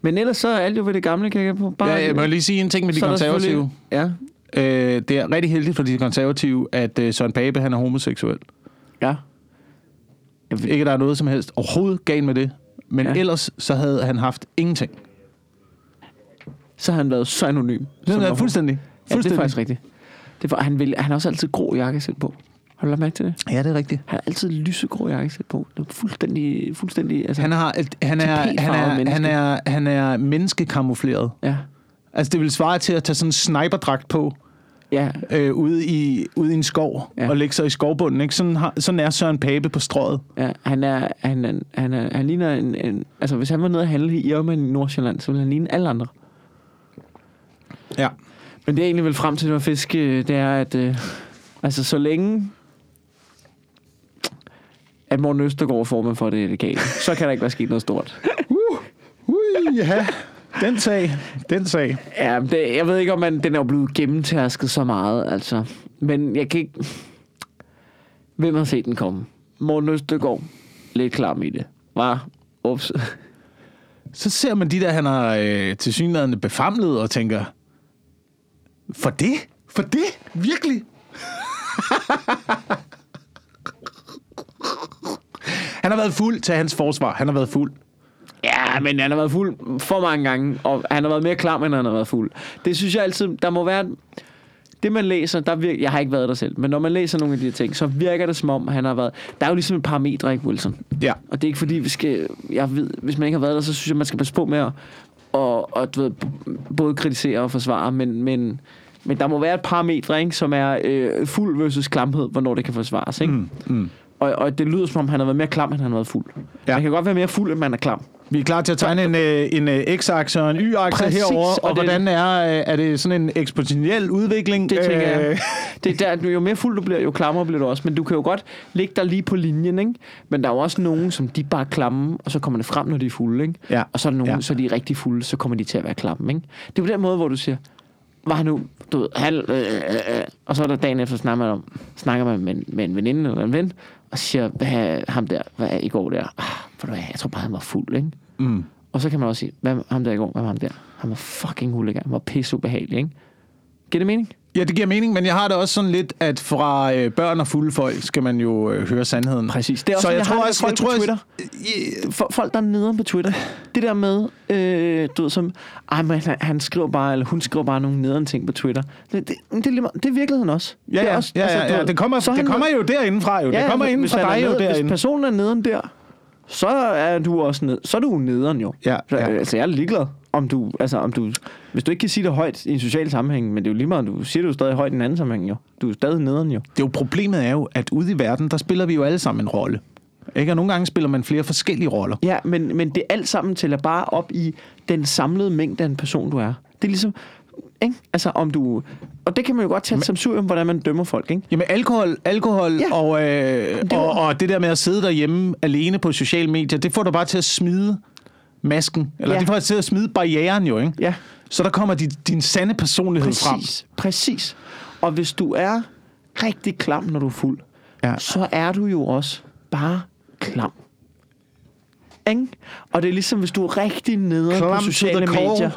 Men ellers så er alt jo ved det gamle, kan jeg på. Bare, Ja, jeg må lige sige en ting med de er konservative. Ja, Øh, det er rigtig heldigt for de konservative, at øh, Søren Pape han er homoseksuel. ja. Ikke, at der er noget som helst overhovedet galt med det. Men ja. Ellers så havde han haft ingenting. Så har han været så anonym. Det er var- fuldstændig. Ja, det er faktisk rigtigt. Det var, han, vil, han har også altid grå jakkesæt på. Har du lagt mærke til det? Ja, det er rigtigt. Han har altid lysegrå jakkesæt på. Det er fuldstændig... fuldstændig altså, Han, har, han, er, han, er, menneske. han, er, han er menneskekamufleret. ja. Altså, det vil svare til at tage sådan en sniperdragt på Ja, øh, ude, i, ude i en skov ja. Og lægge sig i skovbunden. Ikke? Sådan, har, sådan er Søren Pape på strøget. ja, han er, han, er, han, er, han ligner en, en... Altså, hvis han var nede og handle i Irma i Nordsjælland, så ville han ligne alle andre. Ja. Men det er egentlig vel frem til, at fisk, øh, det er, at... Øh, altså, så længe at Morten Østergaard er formand for det legale, så kan der ikke være sket noget stort. Uh, uh, ja. Den sag. Den sag. Ja, det, jeg ved ikke, om man, den er jo blevet gennemtærsket så meget, altså. Men jeg kan ikke... Hvem har set den komme? Morten Østergaard. Lidt klam i det. Var. Ups. Så ser man de der, han har øh, til synligheden befamlet og tænker, for det? For det? Virkelig? <laughs> han har været fuld til hans forsvar. Han har været fuld. Ja, men han har været fuld for mange gange, og han har været mere klam, end han har været fuld. Det synes jeg altid, der må være... Det man læser, der virker, jeg har ikke været der selv, men når man læser nogle af de her ting, så virker det som om, han har været... Der er jo ligesom et parametre, ikke Wilson? Ja. Og det er ikke fordi, vi skal... Jeg ved, hvis man ikke har været der, så synes jeg, man skal passe på med at og, og du ved, både kritisere og forsvare, men, men, men der må være et parametre, ikke, som er øh, fuld versus klamhed, hvornår det kan forsvares. Ikke? Mm, mm. Og, og det lyder som om, han har været mere klam, end han har været fuld. Ja. Man kan godt være mere fuld, end man er klam. Vi er klar til at tegne en, øh, en øh, x-akse og en y-akse herover, og, og det- hvordan er, øh, er det sådan en eksponentiel udvikling? Det tænker jeg. Det er der, jo mere fuld du bliver, jo klammere bliver du også. Men du kan jo godt ligge der lige på linjen, ikke? Men der er jo også nogen, som de bare er klamme, og så kommer det frem, når de er fulde, ikke? Ja. Og så er der nogen, Ja. så er de rigtig fulde, så kommer de til at være klamme, ikke? Det er jo den måde, hvor du siger, var han nu, du ved, halv, øh, øh, øh, og så er der dagen efter, snakker man, om, snakker man med, med en veninde eller en ven, og siger, hvad ham der, hvad er i går der? Ah, du hvad, jeg tror bare, han var fuld, ikke? mm. Og så kan man også sige, hvad ham der i går, hvad var ham der? Han var fucking huligan, han var pisse ubehagelig, ikke? Giver det mening? Ja, det giver mening, men jeg har det også sådan lidt, at fra øh, børn og fulde folk skal man jo øh, høre sandheden. Præcis. Det er også, Så jeg, jeg tror har også, med jeg folk tror på Twitter. For, folk, der er nede på Twitter. Det der med, øh, du ved, som, ej, men han, skriver bare, eller hun skriver bare nogle nederen ting på Twitter. Det, det, det, det er virkeligheden også. Ja, det er ja, også, ja, altså, ja, du ja. ved, Det kommer, så det kommer jo derindefra jo. det kommer inden fra dig jo nede- Hvis derinde. personen er nederen der, så er du også ned, så er du nederen jo. Ja, Så, ja. Altså, jeg er ligeglad, om du, altså, om du, hvis du ikke kan sige det højt i en social sammenhæng, men det er jo lige meget, du siger det jo stadig højt i en anden sammenhæng jo. Du er stadig nederen jo. Det er jo problemet er jo, at ude i verden, der spiller vi jo alle sammen en rolle. Ikke? Og nogle gange spiller man flere forskellige roller. Ja, men, men det alt sammen tæller bare op i den samlede mængde af en person, du er. Det er ligesom, ikke? Altså om du... Og det kan man jo godt tage som sur om, hvordan man dømmer folk, ikke? Jamen alkohol, alkohol Ja. og, øh, Det var- og, og det der med at sidde derhjemme alene på sociale medier, det får dig bare til at smide masken. Eller Ja. det får til at smide barrieren jo, ikke? Ja, Så der kommer din, din sande personlighed frem. præcis. Præcis. Og hvis du er rigtig klam, når du er fuld, Ja. så er du jo også bare klam. Ikke? Og det er ligesom, hvis du er rigtig Klam på sociale medier,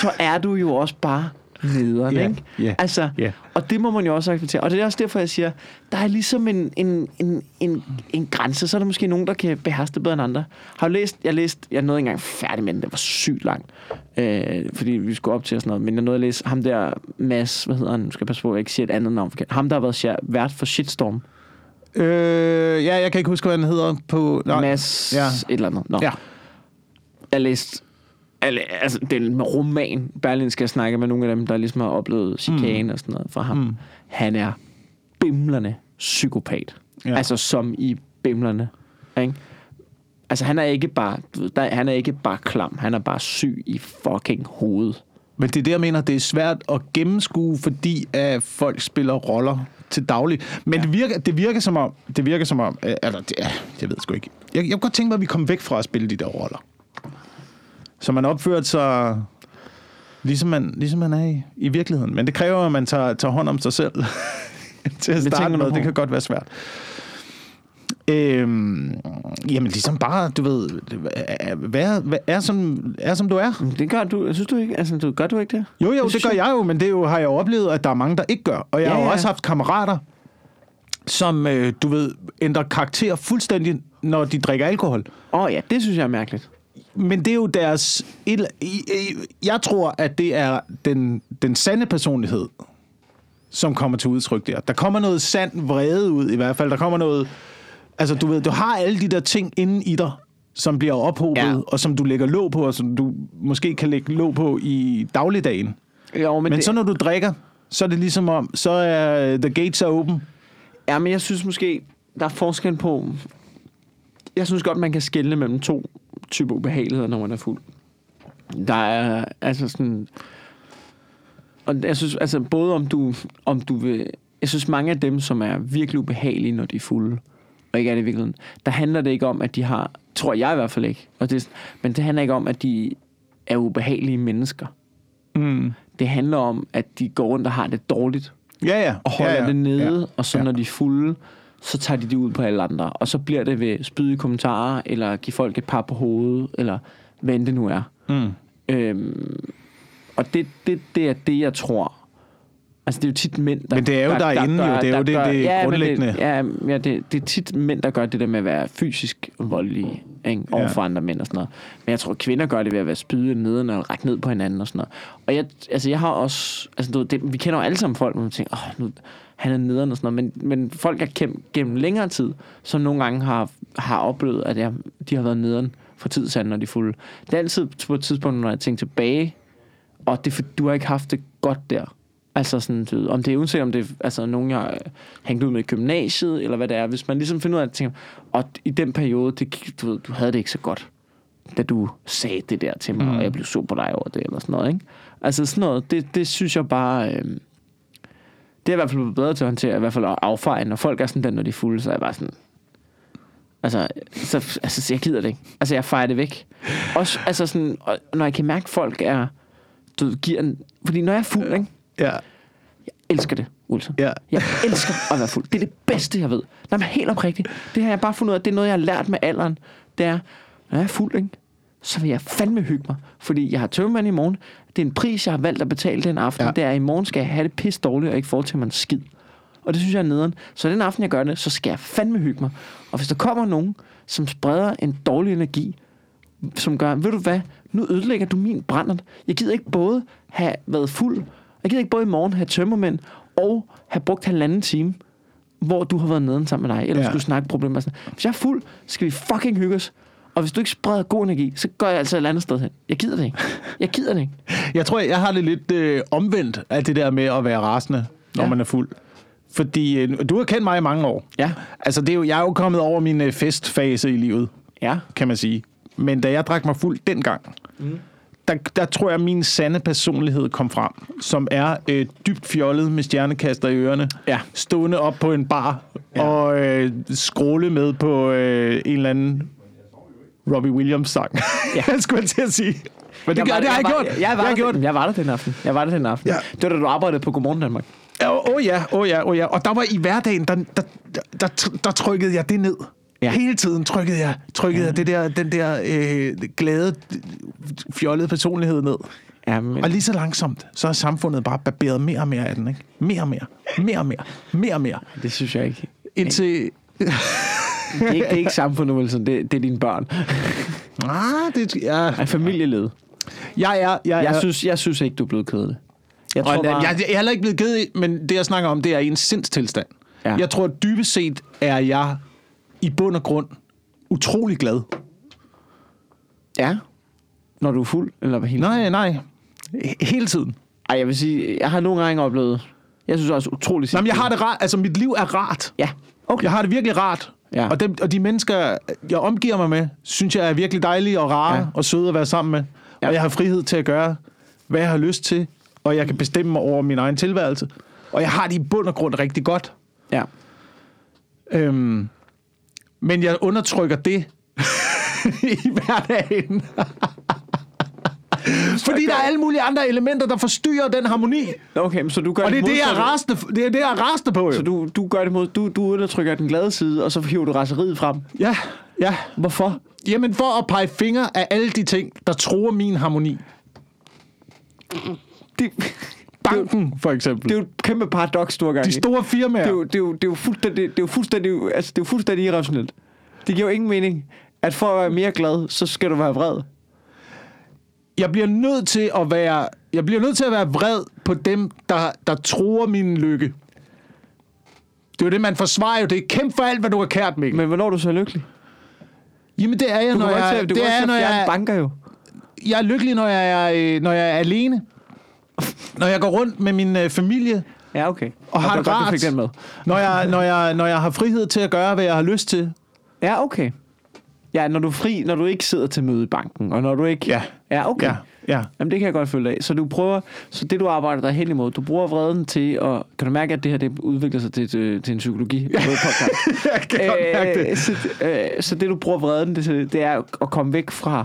så er du jo også bare nederen, Ja, ikke? ja, Altså, ja. Og det må man jo også acceptere. Og det er også derfor, jeg siger, der er ligesom en, en, en, en, en grænse. Så er der måske nogen, der kan beherske det bedre end andre. Har du læst, jeg læste, jeg nåede ikke engang færdig med den, det var sygt langt. Øh, fordi vi skulle op til og sådan noget. Men jeg nåede at læse ham der, Mads, hvad hedder han? Nu skal jeg passe på, at jeg ikke siger et andet navn. Ham, der har været vært for Shitstorm. Øh, ja, jeg kan ikke huske, hvad den hedder på... Nej. Mads Ja. et eller andet. Nå. Ja. Jeg læste altså, det er en roman. Berlin skal snakke med nogle af dem, der ligesom har oplevet chikane mm. og sådan noget fra ham. Mm. Han er bimlerne psykopat. Ja. Altså som i bimlerne. Ikke? Altså han er ikke bare, der, han er ikke bare klam, han er bare syg i fucking hovedet. Men det er det, jeg mener, det er svært at gennemskue, fordi at folk spiller roller til daglig. Men ja. det, virker, det virker som om, det virker som om, øh, eller det, ja, jeg ved sgu ikke. Jeg, jeg kunne godt tænke mig, at vi kom væk fra at spille de der roller. Så man opfører sig, ligesom man, ligesom man er i, i virkeligheden. Men det kræver, at man tager, tager hånd om sig selv <laughs> til at starte på? Det kan godt være svært. Øhm, jamen ligesom bare, du ved, vær, vær, er, som, er som du er. Det gør du, synes du ikke? Altså, du, gør du ikke det? Jo, jo, Det det, gør jeg- jo, men det jo, har jeg jo oplevet, at der er mange, der ikke gør. Og jeg ja, har jo ja. også haft kammerater, som, øh, du ved, ændrer karakter fuldstændig, når de drikker alkohol. Åh oh, ja, det synes jeg er mærkeligt. Men det er jo deres... Jeg tror, at det er den, den sande personlighed, som kommer til udtryk der. Der kommer noget sand vrede ud, i hvert fald. Der kommer noget... Altså, du ved, du har alle de der ting inde i dig, som bliver ophobet, Ja. og som du lægger låg på, og som du måske kan lægge låg på i dagligdagen. Jo, men, Men, det, så når du drikker, så er det ligesom om, så er the gates are open. Ja, men jeg synes måske, der er forskel på... Jeg synes godt, man kan skelne mellem to typer ubehageligheder, når man er fuld. Der er altså sådan... Og jeg synes, altså både om du, om du vil... Jeg synes, mange af dem, som er virkelig ubehagelige, når de er fulde, og ikke er det i virkeligheden, der handler det ikke om, at de har... Tror jeg i hvert fald ikke. Og det, men det handler ikke om, at de er ubehagelige mennesker. Mm. Det handler om, at de går rundt og har det dårligt Ja, ja. og holder ja, ja. det nede, Ja. og så ja. når de er fulde, så tager de det ud på alle andre. Og så bliver det ved spydige kommentarer, eller give folk et par på hovedet, eller hvad end det nu er. Mm. Øhm, og det, det, det er det, jeg tror. Altså, det er jo tit mænd, der... Men det er jo derinde jo, det er jo det- det ja, grundlæggende. Det, ja, ja det, det er tit mænd, der gør det der med at være fysisk voldelige. ikke? over for andre mænd og sådan noget. Men jeg tror, kvinder gør det ved at være spyde neden og række ned på hinanden og sådan noget. Og jeg, altså, jeg har også... Altså, du, det, vi kender jo alle sammen folk, hvor man tænker, åh, nu, han er nederen og sådan noget. Men, men folk er gennem, gennem længere tid, som nogle gange har, har oplevet, at jeg, de har været nederen for tid til anden, når de er fulde. Det er altid på et tidspunkt, når jeg tænker tilbage, og det, for- du har ikke haft det godt der. Altså sådan, du om det er uanset om det er altså, nogen, jeg har hængt ud med i gymnasiet, eller hvad det er. Hvis man ligesom finder ud af, at tænker, og i den periode, det, du, ved, du havde det ikke så godt, da du sagde det der til mig, mm. og jeg blev sur på dig over det, eller sådan noget, ikke? Altså sådan noget, det, det synes jeg bare... Øh, er i hvert fald blevet bedre til at håndtere, i hvert fald at affeje, når folk er sådan den, når de er fulde, så er jeg bare sådan... Altså, så, altså, så jeg gider det ikke. Altså, jeg fejrer det væk. Også, altså sådan, og når jeg kan mærke, at folk er, du ved, giver en, fordi når jeg er fuld, ikke? Ja. Jeg elsker det, Wilson. Ja. Jeg elsker at være fuld. Det er det bedste, jeg ved. Nej, men helt oprigtigt. Det har jeg bare fundet ud af. Det er noget, jeg har lært med alderen. Det er, når jeg er fuld, ikke? Så vil jeg fandme hygge mig. Fordi jeg har tømmand i morgen. Det er en pris, jeg har valgt at betale den aften. Ja. Det er, at i morgen skal jeg have det pis dårligt og ikke foretage mig en skid. Og det synes jeg er nederen. Så den aften, jeg gør det, så skal jeg fandme hygge mig. Og hvis der kommer nogen, som spreder en dårlig energi, som gør, ved du hvad, nu ødelægger du min brændert. Jeg gider ikke både have været fuld, jeg gider ikke både i morgen have tømmermænd, og have brugt halvanden time, hvor du har været neden sammen med dig, eller Ja. skulle snakke problemer. Hvis jeg er fuld, skal vi fucking hygge os. Og hvis du ikke spreder god energi, så går jeg altså et andet sted hen. Jeg gider det ikke. Jeg gider det ikke. <laughs> Jeg tror, jeg har det lidt øh, omvendt af det der med at være rasende, når ja. Man er fuld. Fordi øh, du har kendt mig i mange år. Ja. Altså, det er jo, jeg er jo kommet over min øh, festfase i livet, Ja. kan man sige. Men da jeg drak mig fuld dengang, mm. der, der tror jeg, at min sande personlighed kom frem, som er øh, dybt fjollet med stjernekaster i ørerne, Ja. stående op på en bar ja. og øh, skråle med på øh, en eller anden Robbie Williams-sang. Ja. <laughs> jeg skulle jeg til at sige. Men det, jeg, det har jeg, var- gjort. Jeg, jeg, jeg var der, gjort. jeg var der den aften. Jeg var der den aften. Ja. Det var da du arbejdede på Godmorgen Danmark. Åh oh, ja, åh oh, ja, åh oh, ja. Og der var i hverdagen, der, der, der, der, trykkede jeg det ned. Ja. Hele tiden trykkede jeg, trykkede ja. jeg det der, den der øh, glade, fjollede personlighed ned. Ja, men, Og lige så langsomt, så er samfundet bare barberet mere og mere af den, ikke? Mere og mere, mere og mere, mere og mere. det synes jeg ikke. Indtil... <laughs> Det er ikke, det er ikke samfundet, Wilson. Det, det er dine børn. Ah, det, ja. Ej, familieled. Jeg er... Jeg, Jeg er, synes, jeg synes ikke, du er blevet kedelig. Jeg tror jeg, bare... jeg, jeg er heller ikke blevet ked af, men det, jeg snakker om, det er en sindstilstand. Ja. Ja. Jeg tror, dybest set er jeg i bund og grund utrolig glad. Ja. Når du er fuld, eller hvad helt? Nej, nej. He- Hele tiden. Ej, jeg vil sige, jeg har nogle gange oplevet... Jeg synes også utroligt... Nej, men jeg har det rart. Altså, mit liv er rart. Ja. Okay. Jeg har det virkelig rart. Ja. Og, dem, og de mennesker, jeg omgiver mig med, synes jeg er virkelig dejlige og rare ja. Og søde at være sammen med. Ja. Og jeg har frihed til at gøre, hvad jeg har lyst til. Og jeg kan bestemme mig over min egen tilværelse. Og jeg har det i bund og grund rigtig godt. Ja. Øhm, men jeg undertrykker det <laughs> i hverdagen. <laughs> Fordi der er alle mulige andre elementer, der forstyrrer den harmoni. Okay, men så du gør Og det er det, jeg det er det, jeg rasende på. Jo. Så du, du gør det mod... Du, du undertrykker den glade side, og så hiver du raseriet frem. Ja, ja. Hvorfor? Jamen for at pege fingre af alle de ting, der tror min harmoni. Det, Banken, for eksempel. det er jo et kæmpe paradoks, du har gang de store firmaer. det, er jo, det, er jo, det er jo fuldstændig, det er jo fuldstændig, altså, det er jo fuldstændig irrationelt. Det giver jo ingen mening, at for at være mere glad, så skal du være vred. Jeg bliver nødt til at være, jeg bliver nødt til at være vred på dem, der, der tror min lykke. Det er jo det, man forsvarer jo. Det er kæmpe for alt, hvad du har kært, Mikkel. Men hvornår er du så lykkelig? Jamen, det er jeg, Du når jeg, til, du det er, når jeg, banker jo. jeg er lykkelig, når jeg er, øh, når jeg er alene. Når jeg går rundt med min øh, familie, Ja, okay. og har det godt, rart. du fik den med. Når jeg, når, jeg, når jeg har frihed til at gøre, hvad jeg har lyst til. Ja, okay. Ja, når du er fri, når du ikke sidder til møde i banken, og når du ikke... Ja. Ja, okay. Ja, ja. Jamen, det kan jeg godt følge af. Så du prøver, så det du arbejder dig hen imod, du bruger vreden til at... Kan du mærke, at det her det udvikler sig til, til, til en psykologi? Ja. <laughs> Jeg kan godt mærke det. så, øh, så det du bruger vreden til, det er at komme væk fra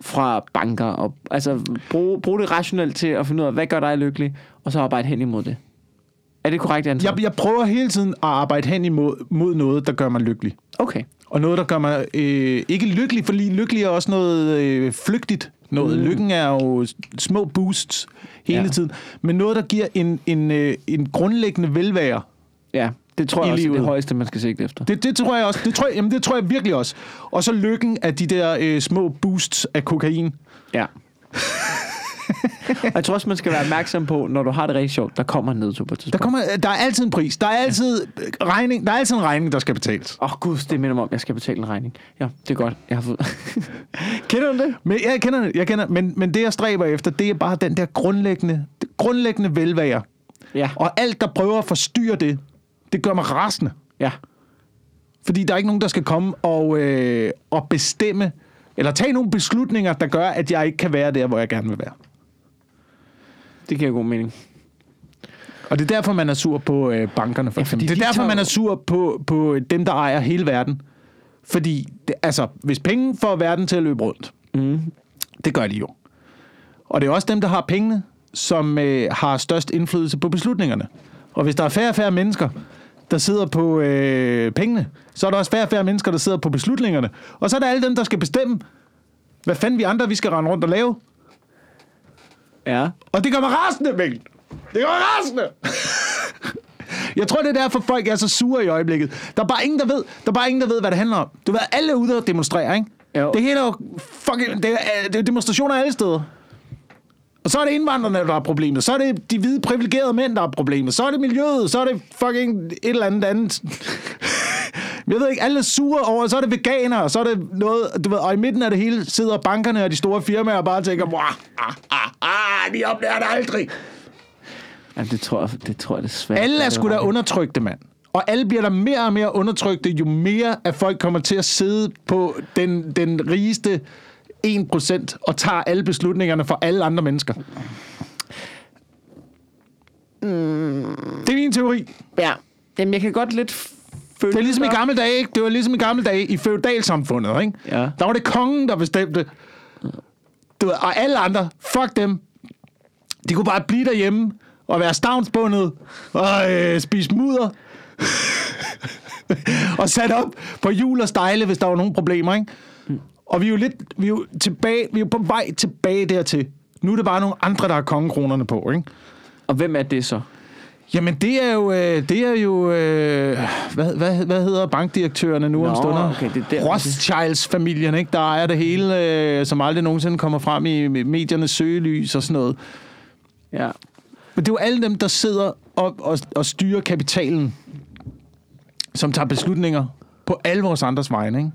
fra banker og altså bruge, bruge det rationelt til at finde ud af, hvad gør dig lykkelig, og så arbejde hen imod det. Er det korrekt, Anton? Jeg, jeg prøver hele tiden at arbejde hen imod mod noget, der gør mig lykkelig. Okay. Og noget, der gør mig øh, ikke lykkelig, fordi lykkelig er også noget øh, flygtigt. Noget. Mm. Lykken er jo små boosts hele Ja. tiden. Men noget, der giver en, en, øh, en grundlæggende velvære. Ja. Det tror jeg også er livet. det højeste, man skal sigte efter. Det, det tror jeg også. Det tror jeg, jamen, det tror jeg virkelig også. Og så lykken af de der øh, små boosts af kokain. Ja. <laughs> <laughs> Og jeg tror også, man skal være opmærksom på, når du har det rigtig sjovt, der kommer en nedtur på et Der, kommer, der er altid en pris. Der er altid, øh, regning, der er altid en regning, der skal betales. Åh oh, gud, det minder mig om, jeg skal betale en regning. Ja, det er godt. Jeg har fået... <laughs> Kender du det? Men jeg kender det, jeg kender, men, men det, jeg stræber efter, det er bare den der grundlæggende, grundlæggende velvære. Ja. Og alt, der prøver at forstyrre det, det gør mig rasende. Ja. Fordi der er ikke nogen, der skal komme og, øh, og bestemme, eller tage nogle beslutninger, der gør, at jeg ikke kan være der, hvor jeg gerne vil være. Det giver god mening. Og det er derfor, man er sur på øh, bankerne, for Ja, eksempel. det er de derfor, man er sur på, på dem, der ejer hele verden. Fordi, det, altså, hvis penge får verden til at løbe rundt, Mm. det gør de jo. Og det er også dem, der har pengene, som øh, har størst indflydelse på beslutningerne. Og hvis der er færre og færre mennesker, der sidder på øh, pengene, så er der også færre og færre mennesker, der sidder på beslutningerne. Og så er der alle dem, der skal bestemme, hvad fanden vi andre, vi skal rende rundt og lave. Ja. Og det gør mig rasende, Mikkel. Det gør mig rasende. Jeg tror, det er derfor, folk er så sure i øjeblikket. Der er bare ingen, der ved, der er bare ingen, der ved hvad det handler om. Du ved, alle er ude og demonstrere, ikke? Jo. Det hele er jo fucking... Det er, det er demonstrationer alle steder. Og så er det indvandrerne, der er problemet. Så er det de hvide privilegerede mænd, der er problemet. Så er det miljøet. Så er det fucking et eller andet andet. Jeg ved ikke, alle er sure over, så er det veganer, og så er det noget, du ved, og i midten af det hele sidder bankerne og de store firmaer og bare tænker, ah, ah, ah, vi opdager det aldrig. ja det, tror jeg, det tror jeg desværre. Alle er det sgu da undertrykte, mand. Og alle bliver der mere og mere undertrykte, jo mere at folk kommer til at sidde på den, den rigeste 1% og tager alle beslutningerne for alle andre mennesker. Det er min teori. Ja. Jamen, jeg kan godt lidt. Det er ligesom i gamle dage, ikke? Det var ligesom i gamle dage i feudalsamfundet, ikke? Ja. Der var det kongen, der bestemte. Du ved, og alle andre, fuck dem. De kunne bare blive derhjemme og være stavnsbundet og øh, spise mudder. <laughs> og sat op på hjul og stejle, hvis der var nogle problemer, ikke? Og vi er jo lidt, vi er jo tilbage, vi er jo på vej tilbage dertil. Nu er det bare nogle andre, der har kongekronerne på, ikke? Og hvem er det så? Jamen, det er jo, øh, det er jo øh, hvad, hvad, hvad hedder bankdirektørerne nu Nå, om stunder? okay, det der, Rothschilds-familien, ikke? Der er det hele, øh, som aldrig nogensinde kommer frem i mediernes søgelys og sådan noget. Ja. Men det er jo alle dem, der sidder og, og, og styrer kapitalen, som tager beslutninger på alle vores andres vegne, ikke?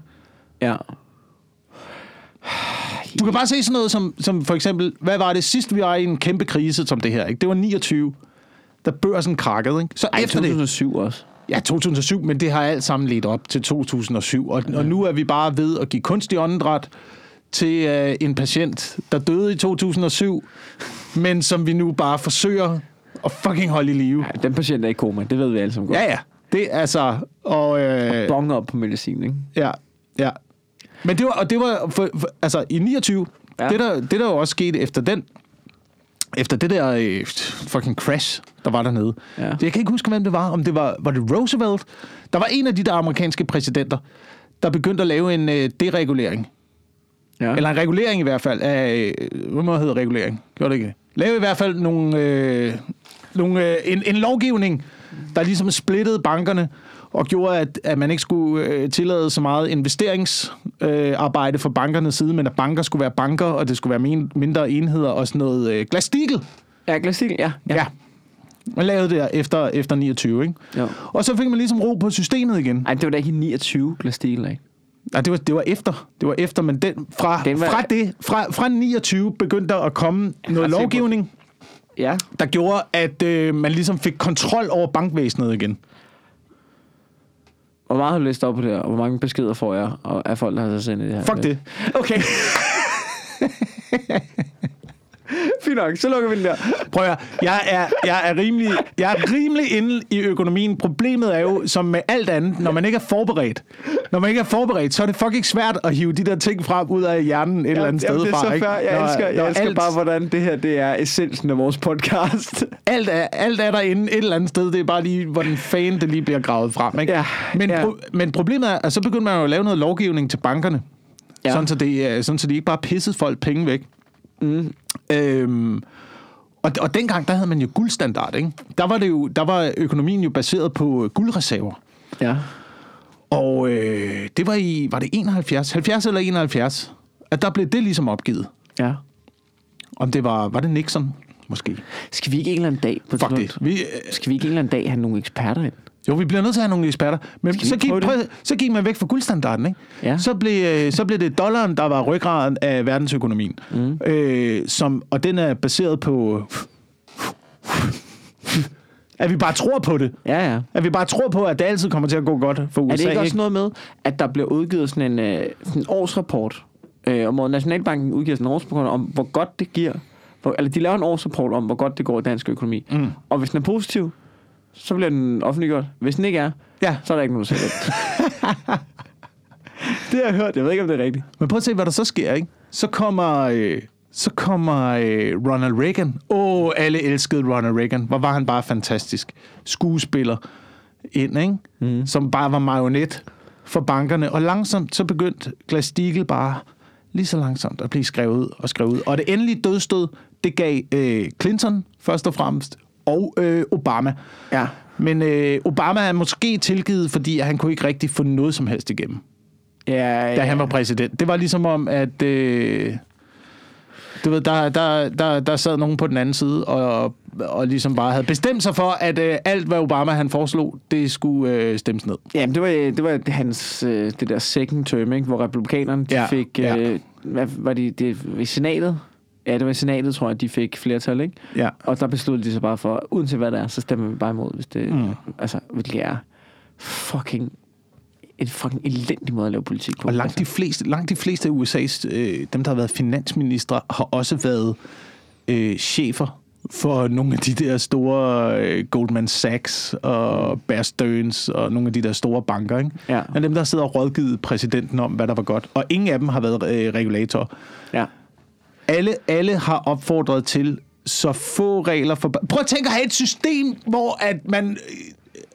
Ja. Du kan bare se sådan noget som, som for eksempel, hvad var det sidst, vi var i en kæmpe krise som det her, ikke? Det var 29, da børsen krakkede, ikke? Så Ej, efter det... 2007 også. Ja, 2007, men det har alt sammen ledt op til 2007. Og, og nu er vi bare ved at give kunstig åndedræt til øh, en patient, der døde i 2007, men som vi nu bare forsøger at fucking holde i live. Ja, den patient er i koma, det ved vi alle sammen godt. Ja, ja. Det er altså... Og, øh, Bonger op på medicin, ikke? ja, ja. Men det var, og det var for, for, altså i 29, Ja. ja. det, der, det der jo også skete efter den, efter det der øh, fucking crash, der var dernede. Ja. Jeg kan ikke huske, hvem det var. Om det var, var det Roosevelt? Der var en af de der amerikanske præsidenter, der begyndte at lave en øh, deregulering. Ja. Eller en regulering i hvert fald af... Øh, hvad må hedder regulering? Gjorde det ikke? Lave i hvert fald nogle, øh, nogle, øh, en, en lovgivning, der ligesom splittede bankerne og gjorde, at, at man ikke skulle øh, tillade så meget investeringsarbejde øh, fra bankernes side, men at banker skulle være banker, og det skulle være min, mindre enheder og sådan noget øh, glastikel. Ja, glastil, ja. Ja. ja. Man lavede det efter, efter 29, ikke? Jo. Og så fik man ligesom ro på systemet igen. Ej, det var da ikke i 29 glastil, ikke? Nej, det var, det var efter. Det var efter, men den, fra, Den var- fra, det, fra, fra 29 begyndte der at komme noget lovgivning, Ja. der gjorde, at øh, man ligesom fik kontrol over bankvæsenet igen. Hvor meget har du læst op på det her, og hvor mange beskeder får jeg og af folk, der har så sendt det her? Fuck det. <laughs> Okay. <laughs> <laughs> Fint nok, så lukker vi den der. Prøv at jeg er, jeg er rimelig, jeg er rimelig inde i økonomien. Problemet er jo, som med alt andet, når man ikke er forberedt. Når man ikke er forberedt, så er det fucking svært at hive de der ting frem ud af hjernen et eller andet sted det er fra. så ikke? Jeg Når- elsker, jeg når elsker alt, bare, hvordan det her det er essensen af vores podcast. <laughs> alt, er, alt er derinde et eller andet sted. Det er bare lige, hvordan fanden det lige bliver gravet frem. Ikke? Ja, Men, ja. Pro, men problemet er, at så begynder man jo at lave noget lovgivning til bankerne. Ja. Ja. Sådan, så det, er- sådan så de ikke bare pissede folk penge væk. Mm. Øhm, Og, og dengang, der havde man jo guldstandard, ikke? Der var, det jo, der var økonomien jo baseret på øh, guldreserver. Ja. Og øh, det var i, var det 71? 70 eller 71? At der blev det ligesom opgivet. Ja. Om det var, var det Nixon, måske? Skal vi ikke en eller anden dag på Fuck det. Vi, øh, Skal vi ikke en eller anden dag have nogle eksperter ind? Jo, vi bliver nødt til at have nogle eksperter. Men så ikke gik, prøv, så gik man væk fra guldstandarden, ikke? Ja. Så, blev, øh, så blev det dollaren, der var ryggraden af verdensøkonomien. Mm. Øh, som, og den er baseret på... At vi bare tror på det. Ja, ja. At vi bare tror på, at det altid kommer til at gå godt for USA. Er det ikke også noget med, at der bliver udgivet sådan en, øh, sådan en årsrapport, øh, om hvor Nationalbanken udgiver sådan en årsrapport om, hvor godt det giver, hvor, eller de laver en årsrapport om, hvor godt det går i dansk økonomi. Mm. Og hvis den er positiv, så bliver den offentliggjort. Hvis den ikke er, Ja. så er der ikke nogen, der det. <laughs> det har jeg hørt. Jeg ved ikke, om det er rigtigt. Men prøv at se, hvad der så sker, ikke? Så kommer, øh, så kommer øh, Ronald Reagan. Åh, oh, alle elskede Ronald Reagan. Hvor var han bare fantastisk. Skuespiller ind, ikke? Mm. Som bare var marionet for bankerne. Og langsomt så begyndte Glass-Steagall bare lige så langsomt at blive skrevet ud og skrevet ud. Og det endelige dødstød, det gav øh, Clinton først og fremmest, og øh, Obama. Ja. Men øh, Obama er måske tilgivet, fordi han kunne ikke rigtig få noget som helst igennem Ja, ja. da han var præsident. Det var ligesom om, at... Øh, du ved, der, der, der, der sad nogen på den anden side, og, og ligesom bare havde bestemt sig for, at øh, alt, hvad Obama han foreslog, det skulle øh, stemmes ned. Jamen, det var, det var hans, øh, det der second term, ikke? hvor republikanerne de Ja, fik, ja. øh, hvad var det, det i senatet? Ja, det var i senatet, tror jeg, de fik flertal, ikke? Ja. Og der besluttede de sig bare for, uanset hvad det er, så stemmer vi bare imod, hvis det, mm. altså, hvilket er fucking, en fucking elendig måde at lave politik på. Og langt de altså. fleste, langt de fleste af USA's, øh, dem der har været finansministre, har også været øh, chefer for nogle af de der store øh, Goldman Sachs og Bear Stearns og nogle af de der store banker. Ikke? Ja. Men dem, der sidder og rådgivet præsidenten om, hvad der var godt. Og ingen af dem har været øh, regulatorer. Ja. Alle, alle har opfordret til så få regler for... Prøv at tænke at have et system, hvor at man... øh,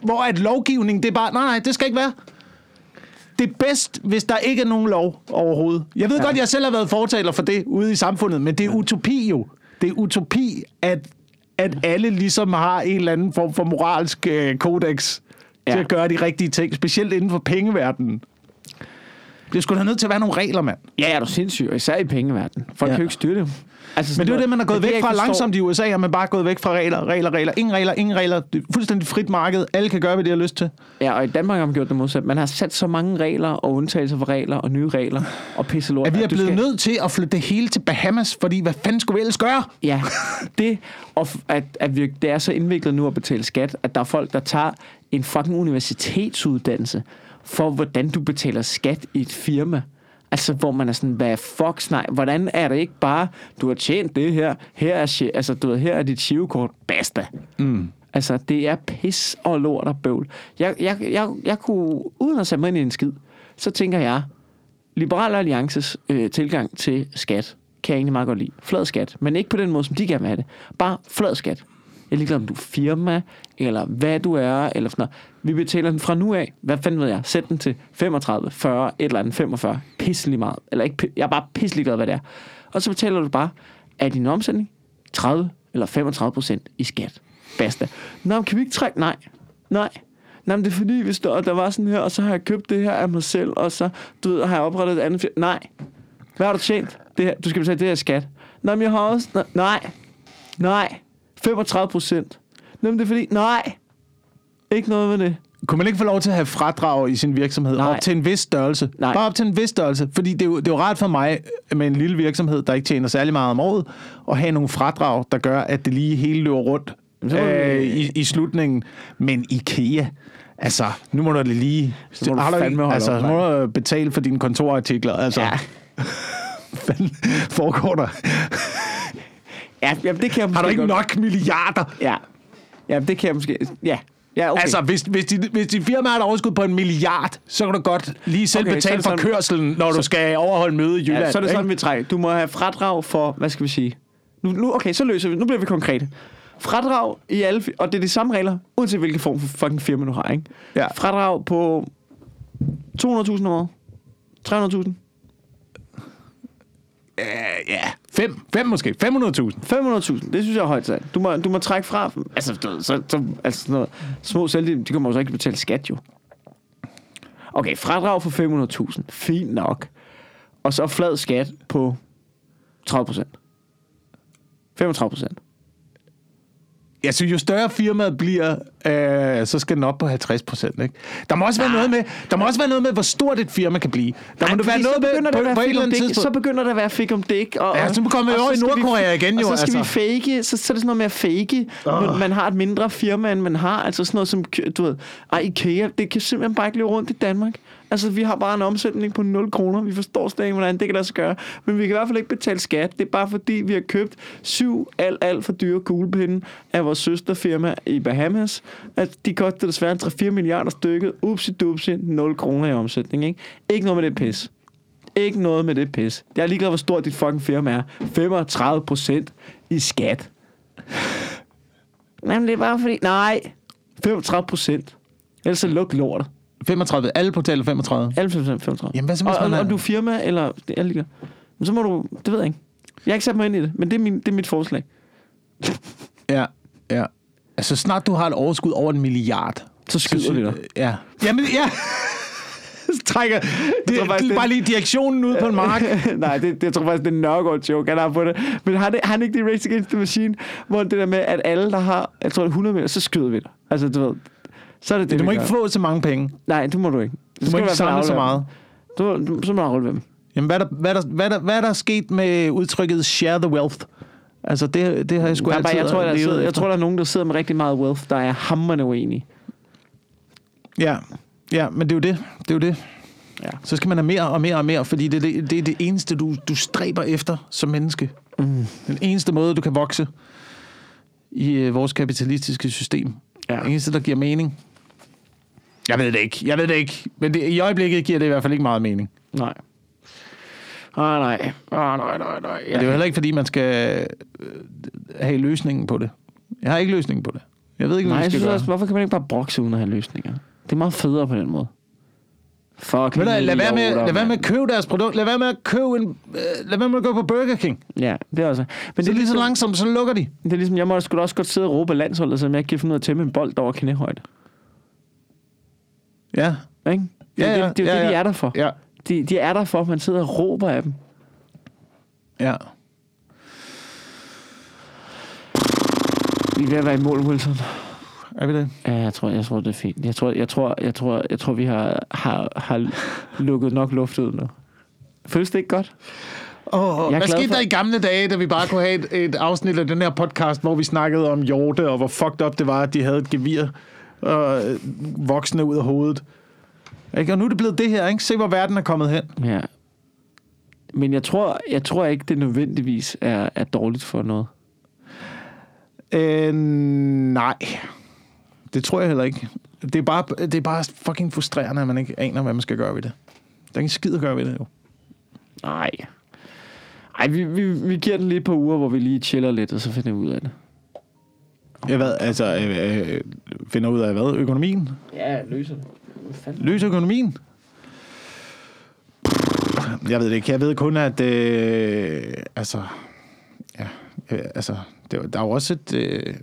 Hvor at lovgivning, det er bare... Nej, nej, det skal ikke være. Det er bedst, hvis der ikke er nogen lov overhovedet. Jeg ved ja. Godt, jeg selv har været fortaler for det ude i samfundet, men det er utopi jo. Det er utopi, at, at alle ligesom har en eller anden form for moralsk øh, kodex ja. til at gøre de rigtige ting, specielt inden for pengeverdenen. Det skulle da nødt til at være nogle regler, mand. Ja, er du sindssyg, og især i pengeverdenen. Folk Ja. kan jo ikke styre det. Altså, Men det er jo det, man er gået væk fra forstår- langsomt i USA, at man bare er gået væk fra regler, regler, regler. Ingen regler, ingen regler. Det er fuldstændig frit marked. Alle kan gøre, hvad de har lyst til. Ja, og i Danmark har man gjort det modsat. Man har sat så mange regler og undtagelser for regler og nye regler og pisse lort. At vi er blevet skal- nødt til at flytte det hele til Bahamas, fordi hvad fanden skulle vi ellers gøre? Ja, det, og at, at vi, det er så indviklet nu at betale skat, at der er folk, der tager en fucking universitetsuddannelse for, hvordan du betaler skat i et firma. Altså, hvor man er sådan, hvad fuck nej, hvordan er det ikke bare, du har tjent det her, her er, altså, du ved, her er dit shivkort, basta. Mm. Altså, det er pis og lort og bøvl. Jeg, jeg, jeg, jeg kunne, uden at sætte mig ind i en skid, så tænker jeg, Liberal Alliances øh, tilgang til skat kan jeg egentlig meget godt lide. Flad skat, men ikke på den måde, som de gerne vil have det. Bare flad skat. Jeg er ligeglad, om du er firma, eller hvad du er, eller sådan noget. Vi betaler den fra nu af. Hvad fanden ved jeg? Sæt den til 35, 40, et eller andet, 45. Pisselig meget. Eller ikke, jeg er bare pisselig glad, hvad det er. Og så betaler du bare af din omsætning 30 eller 35 procent i skat. Basta. Nå, men kan vi ikke trække? Nej. Nej. Nej, men det er fordi, hvis der, der var sådan her, og så har jeg købt det her af mig selv, og så du ved, har jeg oprettet et andet firma. Nej. Hvad har du tjent? Det her, du skal betale det her skat. Nå, men jeg har også... Nej. Nej. 35 procent. Nå, men det er fordi... Nej. Ikke noget med det. Kunne man ikke få lov til at have fradrag i sin virksomhed Nej. op til en vis størrelse? Nej. Bare op til en vis størrelse. Fordi det er, jo, det er jo rart for mig med en lille virksomhed, der ikke tjener særlig meget om året, at have nogle fradrag, der gør, at det lige hele løber rundt øh, i, i slutningen. Men IKEA, altså, nu må du da lige... Så må du fandme holde altså, op, så må du betale for dine kontorartikler. Altså, Ja. <laughs> hvad foregår der? Ja, jamen, det kan jeg Har du ikke godt. nok milliarder? Ja. Ja, det kan jeg måske... Ja. Ja, okay. Altså, hvis, hvis, dit, hvis dit firma har et overskud på en milliard, så kan du godt lige selv Okay, så betale for sådan- kørselen, når du skal overholde møde i Jylland. Ja, så er det sådan, ikke? vi trækker. Du må have fradrag for, hvad skal vi sige? Nu, nu, okay, så løser vi. Nu bliver vi konkrete. Fradrag i alle, og det er de samme regler, uanset hvilken form for fucking firma du har, ikke? Ja. Fradrag på 200.000 om året. 300.000. Ja, ja. 5, 5 måske, 500.000. 500.000, det synes jeg er højt sat. Du må, du må trække fra, altså, du så, så, altså sådan noget, små selv, de kommer jo så ikke betale skat jo. Okay, fradrag for 500.000, fint nok. Og så flad skat på 30 procent. 35 procent. Jeg synes, jo større firmaet bliver, øh, så skal den op på 50 procent. Der må også være noget med, der må også være noget med, hvor stort et firma kan blive. Der må Ej, der være noget så med, begynder på, på et eller andet tidspunkt. så begynder der at være fik om dæk. Og, Ja, så kommer vi over i skal vi- Nordkorea igen, jo, Og så skal altså. vi fake, så, så er det sådan noget med at fake, oh. man har et mindre firma, end man har. Altså sådan noget som, du ved, ej, IKEA, det kan simpelthen bare ikke løbe rundt i Danmark. Altså, vi har bare en omsætning på 0 kroner. Vi forstår slet ikke, hvordan det kan lade sig gøre. Men vi kan i hvert fald ikke betale skat. Det er bare fordi, vi har købt syv alt, alt for dyre kuglepinde af vores søsterfirma i Bahamas. At de koster desværre en 3-4 milliarder stykket. Upsi dupsi, 0 kroner i omsætning. Ikke, ikke noget med det pis. Ikke noget med det pis. Jeg er ligeglad, hvor stort dit fucking firma er. 35 procent i skat. Jamen, det er bare fordi... Nej, 35 procent. Ellers så luk lortet. 35, alle betaler 35. Alle 35. Jamen, hvad så, hvis og, man og, er- om du er firma, eller... Er. Men så må du... Det ved jeg ikke. Jeg har ikke sat mig ind i det, men det er, min, det er mit forslag. <laughs> Ja, ja. Altså, snart du har et overskud over en milliard. Så skyder vi dig. Ja. Jamen, ja. Så <laughs> trækker det, tror faktisk, det, bare lige direktionen ud på en mark. <laughs> Nej, det, det, jeg tror faktisk, det er Nørgaard joke, han har på det. Men har, det, har han ikke det Race Against the Machine, hvor det der med, at alle, der har, jeg tror det er 100 meter, så skyder vi dig. Altså, du ved, så er det det, Du må ikke gør. få så mange penge. Nej, det må du ikke. Du må ikke samle så meget. Du, du, så må du afholde dem. Jamen, hvad er, der, hvad, er der, hvad, er der, hvad er der sket med udtrykket share the wealth? Altså, det, det har jeg sgu altid bare, jeg, tror, der levet sidder, jeg tror, der er nogen, der sidder med rigtig meget wealth, der er hammerende uenige. Ja, ja, men det er jo det. Det er jo det. Ja. Så skal man have mere og mere og mere, fordi det er det, det, er det eneste, du, du stræber efter som menneske. Mm. Den eneste måde, du kan vokse i øh, vores kapitalistiske system. Ja. Det eneste, der giver mening. Jeg ved det ikke. Jeg ved det ikke. Men det, i øjeblikket giver det i hvert fald ikke meget mening. Nej. Ah, nej. Ah, nej, nej, nej. Ja. Det er jo heller ikke, fordi man skal øh, have løsningen på det. Jeg har ikke løsningen på det. Jeg ved ikke, hvad Nej, vi jeg skal synes gøre. også, hvorfor kan man ikke bare brokse uden at have løsninger? Det er meget federe på den måde. Fuck. Du, hvad, lad, være med, lad være med at købe deres produkt. Lad være med at købe en... Øh, lad være med at gå på Burger King. Ja, det er også. Men Så det er, lige så ligesom, langsomt, så lukker de. det er ligesom, jeg må sgu også godt sidde og råbe landsholdet, så jeg ikke kan finde ud af at tæmme en bold over knæhøjde. Ja. Ikke? Det, Ja, er ja, det, det er jo ja, det, de ja. er der for. Ja. De, de er der for, at man sidder og råber af dem. Ja. Vi er ved at være i mål, Wilson. Er vi det? Ja, jeg tror, jeg tror, det er fint. Jeg tror, jeg tror, jeg tror, jeg tror vi har, har, har lukket nok luft ud nu. Føles det ikke godt? Oh, Jeg hvad skete for- der i gamle dage, da vi bare kunne have et, et afsnit af den her podcast, hvor vi snakkede om hjorte, og hvor fucked up det var, at de havde et gevir og øh, voksne ud af hovedet. Ikke? Og nu er det blevet det her, ikke? Se, hvor verden er kommet hen. Ja. Men jeg tror, jeg tror ikke, det nødvendigvis er, er dårligt for noget. Øh, nej. Det tror jeg heller ikke. Det er, bare, det er bare fucking frustrerende, at man ikke aner, hvad man skal gøre ved det. Der er ikke skid at gøre ved det, jo. Nej. Ej, vi, vi, vi giver den lige par uger, hvor vi lige chiller lidt, og så finder vi ud af det. Jeg hvad, altså, øh, øh, finder ud af hvad? Økonomien? Ja, løser det. Hvad fanden? Løs økonomien? Jeg ved det ikke. Jeg ved kun, at... Øh, altså... Ja, øh, altså... Det, er der er jo også et... Øh,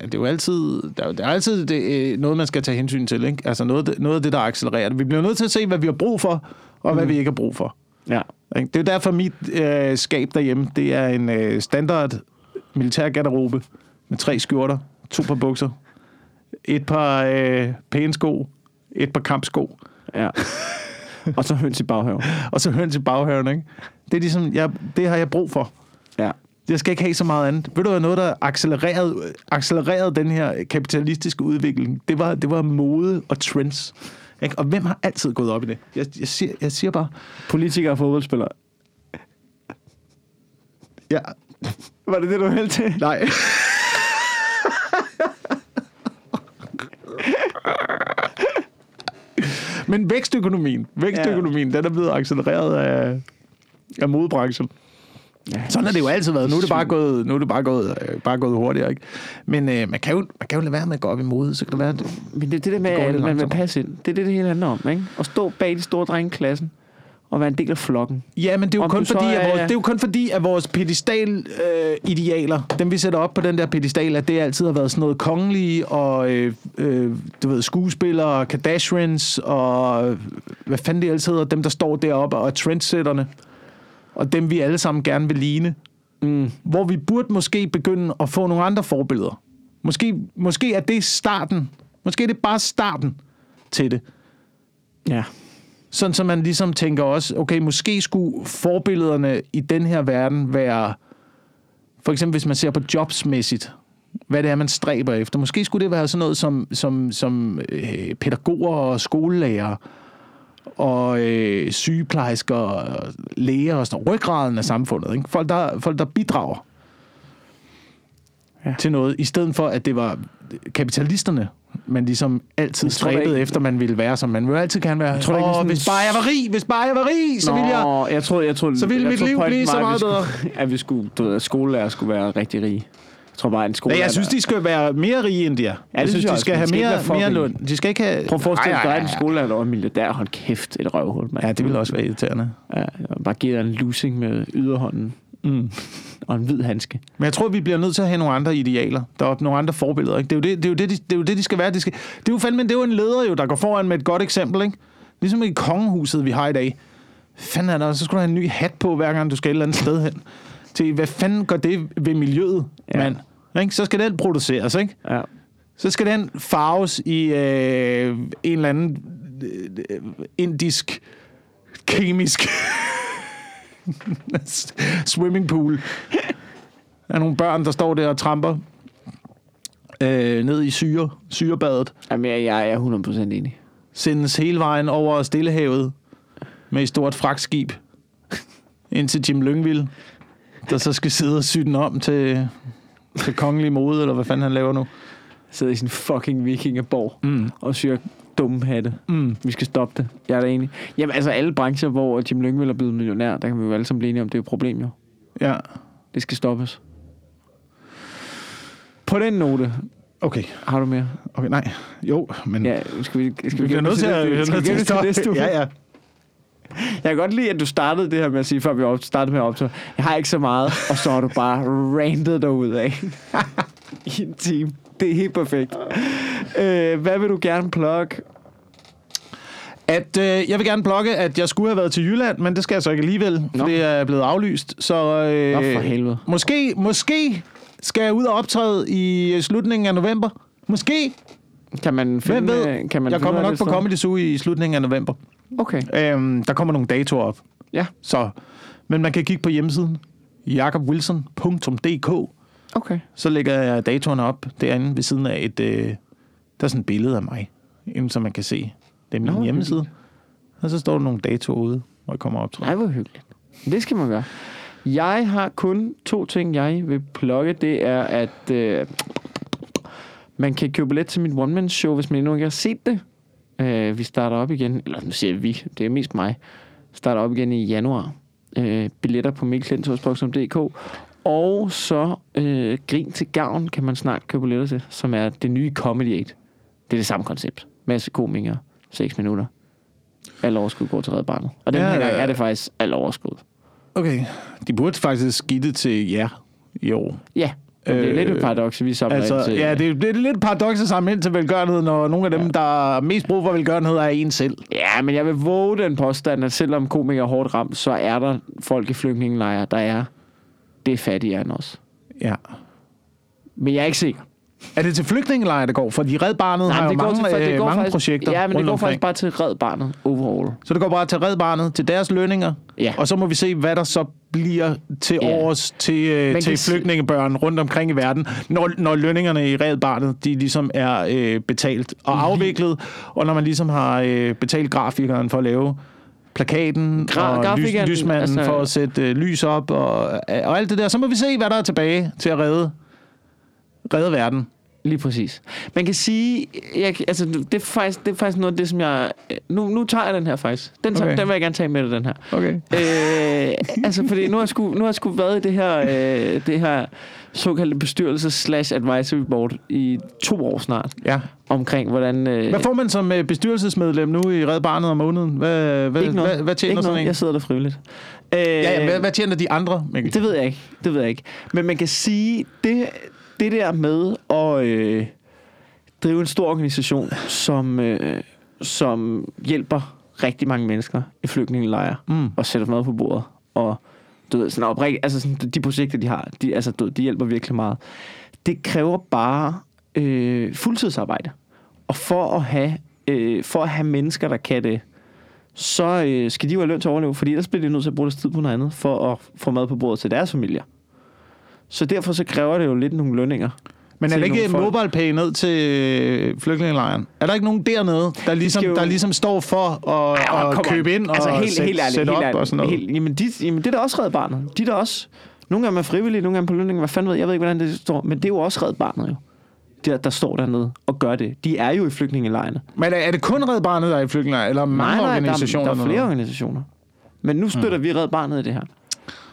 det er jo altid... Der, er der er altid det, øh, noget, man skal tage hensyn til, ikke? Altså noget, noget af det, der accelererer. det. Vi bliver nødt til at se, hvad vi har brug for, og mm. hvad vi ikke har brug for. Ja. Det er derfor, mit øh, skab derhjemme, det er en øh, standard militær garderobe med tre skjorter, to par bukser, et par øh, pæne sko, et par kampsko, ja. <laughs> og så høns i baghaven. og så høns i baghaven. Ikke? Det er ligesom, jeg, det har jeg brug for. Ja. Jeg skal ikke have så meget andet. Ved du hvad, noget, der accelererede, accelererede den her kapitalistiske udvikling? Det var, det var mode og trends. Ikke? Og hvem har altid gået op i det? Jeg, jeg, siger, jeg siger bare, Politikere og fodboldspillere. ja, Var det det, du hældte til? nej. <laughs> <laughs> Men vækstøkonomien, vækstøkonomien, ja. den er blevet accelereret af, af modebranchen. Ja, Sådan har det jo altid været. Nu er det bare gået, nu er det bare gået, øh, bare gået hurtigere, ikke? Men øh, man, kan jo, man kan jo lade være med at gå op i mode, så kan det være... Det, Men det er det der med, at man vil passe ind. Det er det, det hele handler om, ikke? At stå bag de store drenge i klassen, at være en del af flokken. Ja, men det er jo, Om kun fordi, at er- vores, det er jo kun fordi, at vores pedestal-idealer, dem vi sætter op på den der pedestal, at det altid har været sådan noget kongelige og, øh, øh, du ved, skuespillere, Kardashians og øh, hvad fanden det altid hedder, dem der står deroppe og er trendsetterne, og dem vi alle sammen gerne vil ligne. Mm. Hvor vi burde måske begynde at få nogle andre forbilleder. Måske, måske er det starten. Måske er det bare starten til det. Ja. Sådan, så man ligesom tænker også, okay, måske skulle forbillederne i den her verden være, for eksempel hvis man ser på jobsmæssigt, hvad det er, man stræber efter. Måske skulle det være sådan noget som, som, som øh, pædagoger og skolelærer og øh, sygeplejersker og læger og sådan. Ryggraden af samfundet. Ikke? Folk, der, folk, der bidrager ja. til noget, i stedet for, at det var kapitalisterne, man ligesom altid tror stræbede efter, man ville være, som man ville altid gerne være. Jeg tror Åh, sådan- hvis bare jeg var rig, hvis bare jeg var rig, så ville jeg... Jeg troede, jeg troede, Så ville jeg mit liv blive så var, meget at vi skulle, at vi skulle, du ved, at skolelærer skulle være rigtig rige. Jeg tror bare, en Nej, skolelærer... jeg synes, de skal være mere rige, end de er. det jeg synes de skal have mere, mere løn. De skal ikke have... Prøv at forestille dig, at er en skolelærer, der er milliardær. Hold kæft, et røvhul, mand. Ja, det ville også være irriterende. Ja, bare give dig en losing med yderhånden Mm. <laughs> og en hvid handske. Men jeg tror, vi bliver nødt til at have nogle andre idealer. Der er nogle andre forbilleder. Ikke? Det, er jo det, det, er jo det, de, det er jo det, de skal være. De skal, det er jo fandme, det er jo en leder, jo, der går foran med et godt eksempel. Ikke? Ligesom i kongehuset, vi har i dag. Fanden er der, så skulle du have en ny hat på, hver gang du skal et eller andet sted hen. Til, hvad fanden gør det ved miljøet, Ja. mand? Ikke? Så skal den produceres, ikke? Ja. Så skal den farves i øh, en eller anden øh, indisk kemisk <laughs> swimmingpool. Er nogle børn, der står der og tramper øh, ned i syre, syrebadet. Jamen, jeg, jeg er 100% enig. Sendes hele vejen over Stillehavet med et stort fragtskib <laughs> ind til Jim Lyngvild, der så skal sidde og sy den om til, til kongelig mode, eller hvad fanden han laver nu. Sidder i sin fucking vikingeborg Mm. og syr dumme hatte. Mm. Vi skal stoppe det. Jeg er da enig. Jamen, altså alle brancher, hvor Jim Lyngvild er blevet millionær, der kan vi jo alle sammen blive enige om, det er et problem jo. Ja, Det skal stoppes. På den note, okay. har du mere? Okay, nej. Jo, men... Ja, skal vi, skal vi vi nødt til at... vi skal vi gemme det til stoppe. næste uge? Ja, ja. Jeg kan godt lide, at du startede det her med at sige, før vi op- startede med at optage. Jeg har ikke så meget, og så har du bare rantet derud af. <laughs> I en time. Det er helt perfekt. Øh, hvad vil du gerne plukke? At, øh, jeg vil gerne blogge, at jeg skulle have været til Jylland, men det skal jeg så ikke alligevel, for Nå. det er blevet aflyst. Så øh, Nå, for helvede. måske, måske skal jeg ud og optræde i slutningen af november. Måske. Kan man finde, Hvem ved? øh, Kan man jeg kommer nok på? Comedy Zoo i slutningen af november. Okay. Øhm, der kommer nogle datoer op. Ja. Så, men man kan kigge på hjemmesiden jakobwilson.dk Okay. Så lægger jeg datoerne op derinde ved siden af et... Øh, der er sådan et billede af mig, så man kan se. Det er min Nå, hjemmeside. Og så står der nogle datoer ude, hvor jeg kommer op. Nej, hvor hyggeligt. Det skal man gøre. Jeg har kun to ting, jeg vil plukke. Det er, at øh, man kan købe billet til mit one-man-show, hvis man endnu ikke har set det. Øh, vi starter op igen, eller nu siger vi, det er mest mig. Starter op igen i januar. Øh, billetter på mikkelklintorsbox.dk. Og så øh, Grin til Gavn kan man snart købe billetter til, som er det nye Comedy 8. Det er det samme koncept. Masse komikere. 6 minutter. Al overskud går til Red Barnet. Og den Ja, her gang er det faktisk al overskud. Okay. De burde faktisk give det til jer i år. Ja, det er Øh, lidt et paradoks, at vi samler Altså, ind til... ja, det er, det er lidt paradoks at samle ind til velgørenhed, når nogle af dem, ja. der er mest brug for velgørenhed, er en selv. Ja, men jeg vil våge den påstand, at selvom komikere er hårdt ramt, så er der folk i flygtningelejre, der er det er fattigere end os. Ja. Men jeg er ikke sikker. Er det til flygtningelejre, der går? Fordi Red Barnet har jo det går mange, til, det øh, går mange faktisk, projekter Ja, men det går omkring. faktisk bare til Red Barnet overall. Så det går bare til Red Barnet, til deres lønninger, Ja. og så må vi se, hvad der så bliver til Ja. års til, øh, til flygtningebørn rundt omkring i verden, når, når lønningerne i Red Barnet, de ligesom er øh, betalt og afviklet, og når man ligesom har øh, betalt grafikeren for at lave plakaten, Gra- og lys, lysmanden altså- for at sætte øh, lys op, og, og alt det der. Så må vi se, hvad der er tilbage til at redde, redde verden. Lige præcis. Man kan sige, jeg, altså, det, er faktisk, det er faktisk noget af det, som jeg... Nu, nu tager jeg den her faktisk. Den, okay. Den vil jeg gerne tage med dig, den her. Okay. Øh, altså, fordi nu har jeg sgu, nu har jeg sgu været i det her, øh, det her såkaldte bestyrelses slash advisory board i to år snart, Ja. omkring hvordan... Øh, Hvad får man som øh, bestyrelsesmedlem nu i Red Barnet om måneden? Hvad, hvad, ikke noget. hvad, hvad tjener ikke sådan noget. en? Jeg sidder der frivilligt. Øh, Ja, ja, hvad, hvad tjener de andre? Mikkel? Det ved jeg ikke. Det ved jeg ikke. Men man kan sige, det, det der med at øh, drive en stor organisation, som, øh, som hjælper rigtig mange mennesker i flygtningelejre, Mm. og sætter mad på bordet, og du ved, sådan oprig, altså sådan, de projekter, de har, de, altså, du, ved, de hjælper virkelig meget. Det kræver bare øh, fuldtidsarbejde. Og for at have, øh, for at have mennesker, der kan det, så øh, skal de jo have løn til at overleve, fordi ellers bliver de nødt til at bruge deres tid på noget andet, for at få mad på bordet til deres familier. Så derfor så kræver det jo lidt nogle lønninger. Men er der ikke mobile pay ned til øh, flygtningelejren? Er der ikke nogen dernede, der ligesom, jo- der ligesom står for at, Ja, at købe ind og altså, helt, sætte, helt ærligt, sætte helt op ærligt, og sådan noget? Helt, jamen, de, jamen, det er da også Red Barnet. De er da også... Nogle af dem er frivillige, nogle af dem på lønning. Hvad fanden ved jeg? Jeg ved ikke, hvordan det står. Men det er jo også Red Barnet jo. Der, der står dernede og gør det. De er jo i flygtningelejrene. Men er, er det kun Red Barnet, der er i flygtningelejren, eller mange organisationer? Der, der er flere eller organisationer. Men nu støtter mm. vi Red Barnet i det her.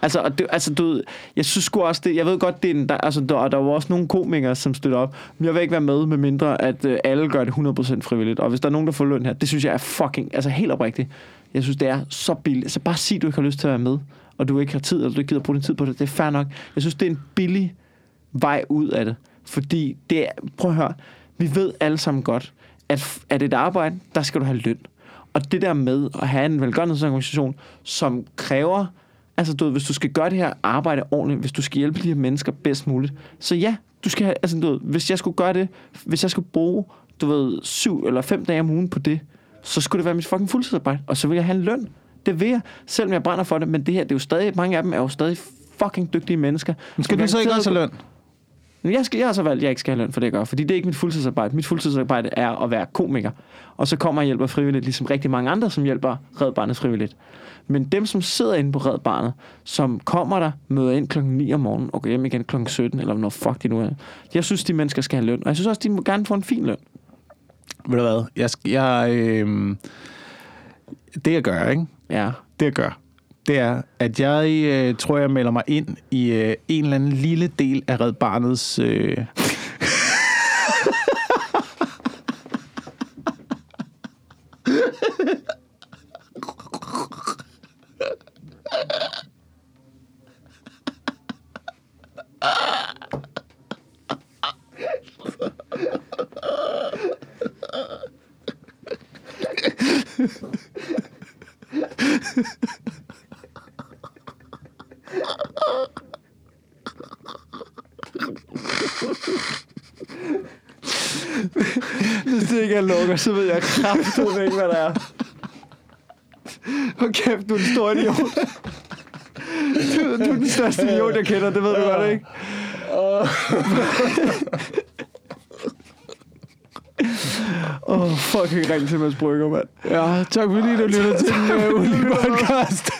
Altså, og det, altså du ved, jeg synes sgu også det, jeg ved godt, det er en, der, altså, der, der var også nogle komikere, som støtter op, men jeg vil ikke være med, med mindre, at øh, alle gør det 100% frivilligt. Og hvis der er nogen, der får løn her, det synes jeg er fucking, altså helt oprigtigt. Jeg synes, det er så billigt. så bare sig, du ikke har lyst til at være med, og du ikke har tid, eller du ikke gider bruge din tid på det. Det er fair nok. Jeg synes, det er en billig vej ud af det. Fordi det er, prøv at høre, vi ved alle sammen godt, at, at et arbejde, der skal du have løn. Og det der med at have en velgørenhedsorganisation, som kræver, altså du ved, hvis du skal gøre det her arbejde ordentligt, hvis du skal hjælpe de her mennesker bedst muligt, så ja, du skal have, altså du ved, hvis jeg skulle gøre det, hvis jeg skulle bruge, du ved, syv eller fem dage om ugen på det, så skulle det være mit fucking fuldtidsarbejde, og så vil jeg have en løn. Det vil jeg, selvom jeg brænder for det, men det her, det er jo stadig, mange af dem er jo stadig fucking dygtige mennesker. Men skal du så ikke også have løn? Men jeg, skal, jeg har så valgt, at jeg ikke skal have løn for det, jeg gør. Fordi det er ikke mit fuldtidsarbejde. Mit fuldtidsarbejde er at være komiker. Og så kommer jeg og hjælper frivilligt, ligesom rigtig mange andre, som hjælper Red Barnet frivilligt. Men dem, som sidder inde på Red Barnet, som kommer der, møder ind klokken 9 om morgenen, og går hjem igen klokken 17, eller når fuck de nu er. Jeg synes, de mennesker skal have løn. Og jeg synes også, de må gerne få en fin løn. Ved du hvad? Jeg, jeg, øh, det jeg gør, ikke? Ja. Det jeg gør, det er, at jeg øh, tror, jeg melder mig ind i øh, en eller anden lille del af Red Barnets... Øh, Hvis er lukker, så ved jeg kraftigt ikke, hvad der er. Hvor kæft, du er en stor idiot. Du, du er den største idiot, jeg kender, det ved du godt, ikke? Åh, oh, fucking ring til Mads Brygger, mand. ja, tak fordi du lytter til den ulige podcast.